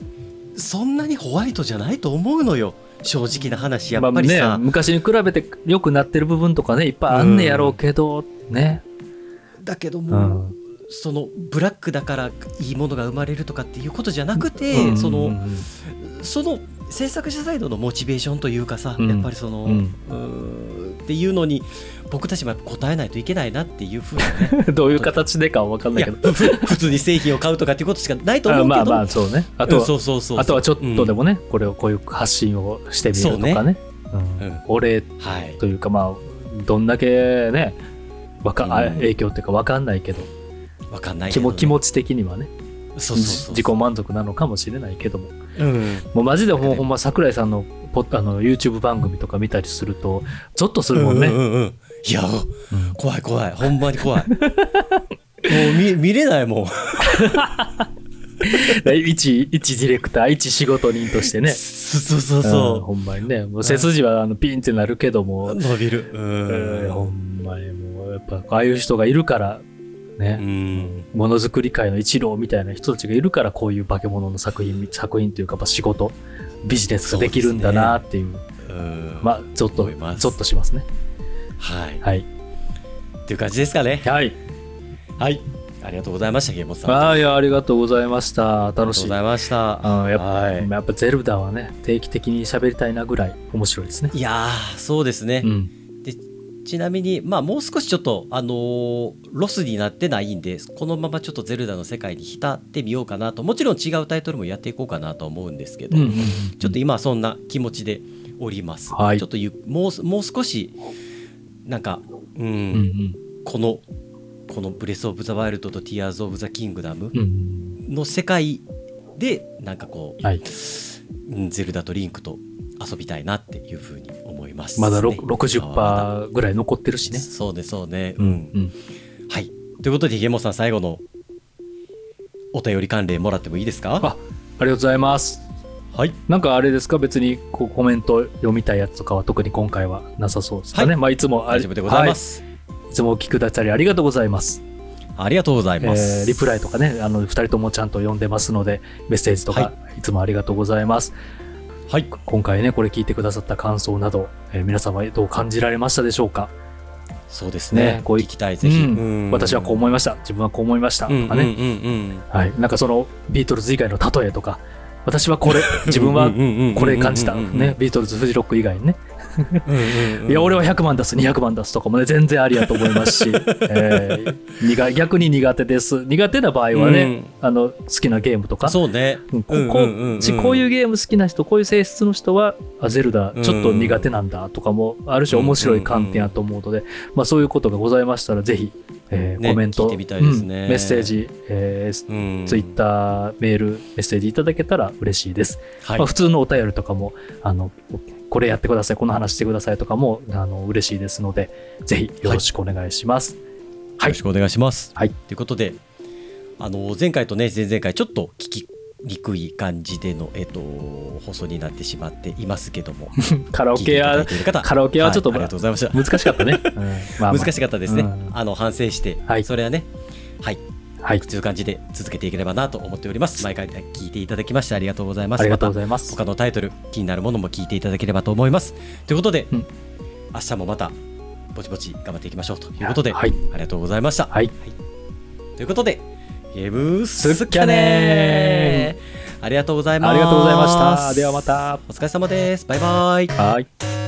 そんなにホワイトじゃないと思うのよ正直な話やまあねっぱりさ、、昔に比べて良くなってる部分とかね、いっぱいあんねやろうけど、ね。だけどうも、ん。そのブラックだからいいものが生まれるとかっていうことじゃなくて、うんそのうんその制作者サイドのモチベーションというかさ、うん。やっぱりその、うん。っていうのに僕たちもやっぱ答えないといけないなっていうふうなね どういう形でかは分かんないけど。ふ 普通に製品を買うとかっていうことしかないと思うけど。あまあまあ、そうね。あとは、うんそうそうそうあとはちょっとでも、もね、これをこういう発信をしてみるとかね。うんうん。お礼というかまあどんだけねわか、影響っていうかわかんないけど、わかんないね、気も気持ち的にはね。そうそうそう。自己満足なのかもしれないけどもうん。もうマジでほんま桜井さんのポあの YouTube 番組とか見たりするとゾッとするもんね、うんうんうんいやうん。怖い怖い。ほんまに怖い。もう見見れないもん。一一ディレクター一仕事人としてね。そうそうそうう。んそほんまにね。もう背筋はあのピンってなるけども。う、伸びる。うえーほんんまにもうやっぱああいう人がいるからうね、ん。ものづくり界の一郎みたいな人たちがいるからこういう化け物の作品作品というかまあ仕事ビジネスができるんだなっていう。うん。まあゾッと思います。ゾッとしますね。はい。はい。っていう感じですかね。はい。はい。ありがとうございましたゲームさん。あーいやありがとうございました。楽しい。ありがとうございました。あやっぱはい。やっぱゼルダはね定期的に喋りたいなぐらい面白いですね。いやーそうですね、うん。でちなみにまあもう少しちょっとあのーロスになってないんでこのままちょっとゼルダの世界に浸ってみようかなと。もちろん違うタイトルもやっていこうかなと思うんですけど、うんうんうんちょっと今はそんな気持ちでおります、はい。ちょっとゆもうもう少しなんかうん、うんうん。このこの「ブレス・オブ・ザ・ワイルド」と「ティアーズ・オブ・ザ・キングダムの世界でなんかこう、はい。うんゼルダとリンクと遊びたいなっていうふうにます、ね。まだ60%ぐらい残ってるしね。そうねそうねううん。ん、うん。はい。ということでひげもさん最後のお便り関連もらってもいいですか？あありがとうございます。はい。なんかあれですか？別にこうコメント読みたいやつとかは特に今回はなさそうですかね、はい。まあいつもあ大丈夫でございます、はい。いつもお聞きくださりありがとうございます。ありがとうございます、えーリプライとかねあの2人ともちゃんと読んでますのでメッセージとか、、はい。つもありがとうございます。はい今回ねこれ聞いてくださった感想など、えー皆様どう感じられましたでしょうか、そうですね。ねこうい聞きたいぜひ、うん。うん。私はこう思いました。自分はこう思いました。とかね、うんうんうん。うんはい、なんかそのビートルズ以外の例えとか。私はこれ。自分はこれ感じた、ね、ビートルズフジロック以外にねいや俺は100万出す200万出すとかもね全然ありやと思いますし、えー苦逆に苦手です。苦手な場合はね、あの好きなゲームとか。そうね。うんここうちこういうゲーム好きな人こういう性質の人はあゼルダちょっと苦手なんだとかもある種面白い観点やと思うので、まあ、そういうことがございましたらぜひ、えーねコメントね。うんメッセージ、えーうん。ツイッターメールメッセージいただけたら嬉しいです、はい。まあ、普通のお便りとかもあのこれやってくださいこの話してくださいとかもあの嬉しいですのでぜひよろしくお願いします、よろしくお願いします。はい。ということで、あの前回とね前々回ちょっと聞きにくい感じでのえっと放送になってしまっていますけども、カラオケ聞いていただやいている方、カラオケはちょっといありがとうございました。難しかったね、うん。まあまあ。難しかったですね。うん。あの反省して、はい。それはね、はい、はいという感じで続けていければなと思っております。毎回聞いていただきましてありがとうございます。ありがとうごまざいますた他のタイトル気になるものも聞いていただければと思います。ということで、うん明日もまたぼちぼち頑張っていきましょうということで、はいありがとうございました。はいということで、ゲームすっきゃねありがとうございます。ありがとうございましたではまたお疲れ様です。バイバイ。はい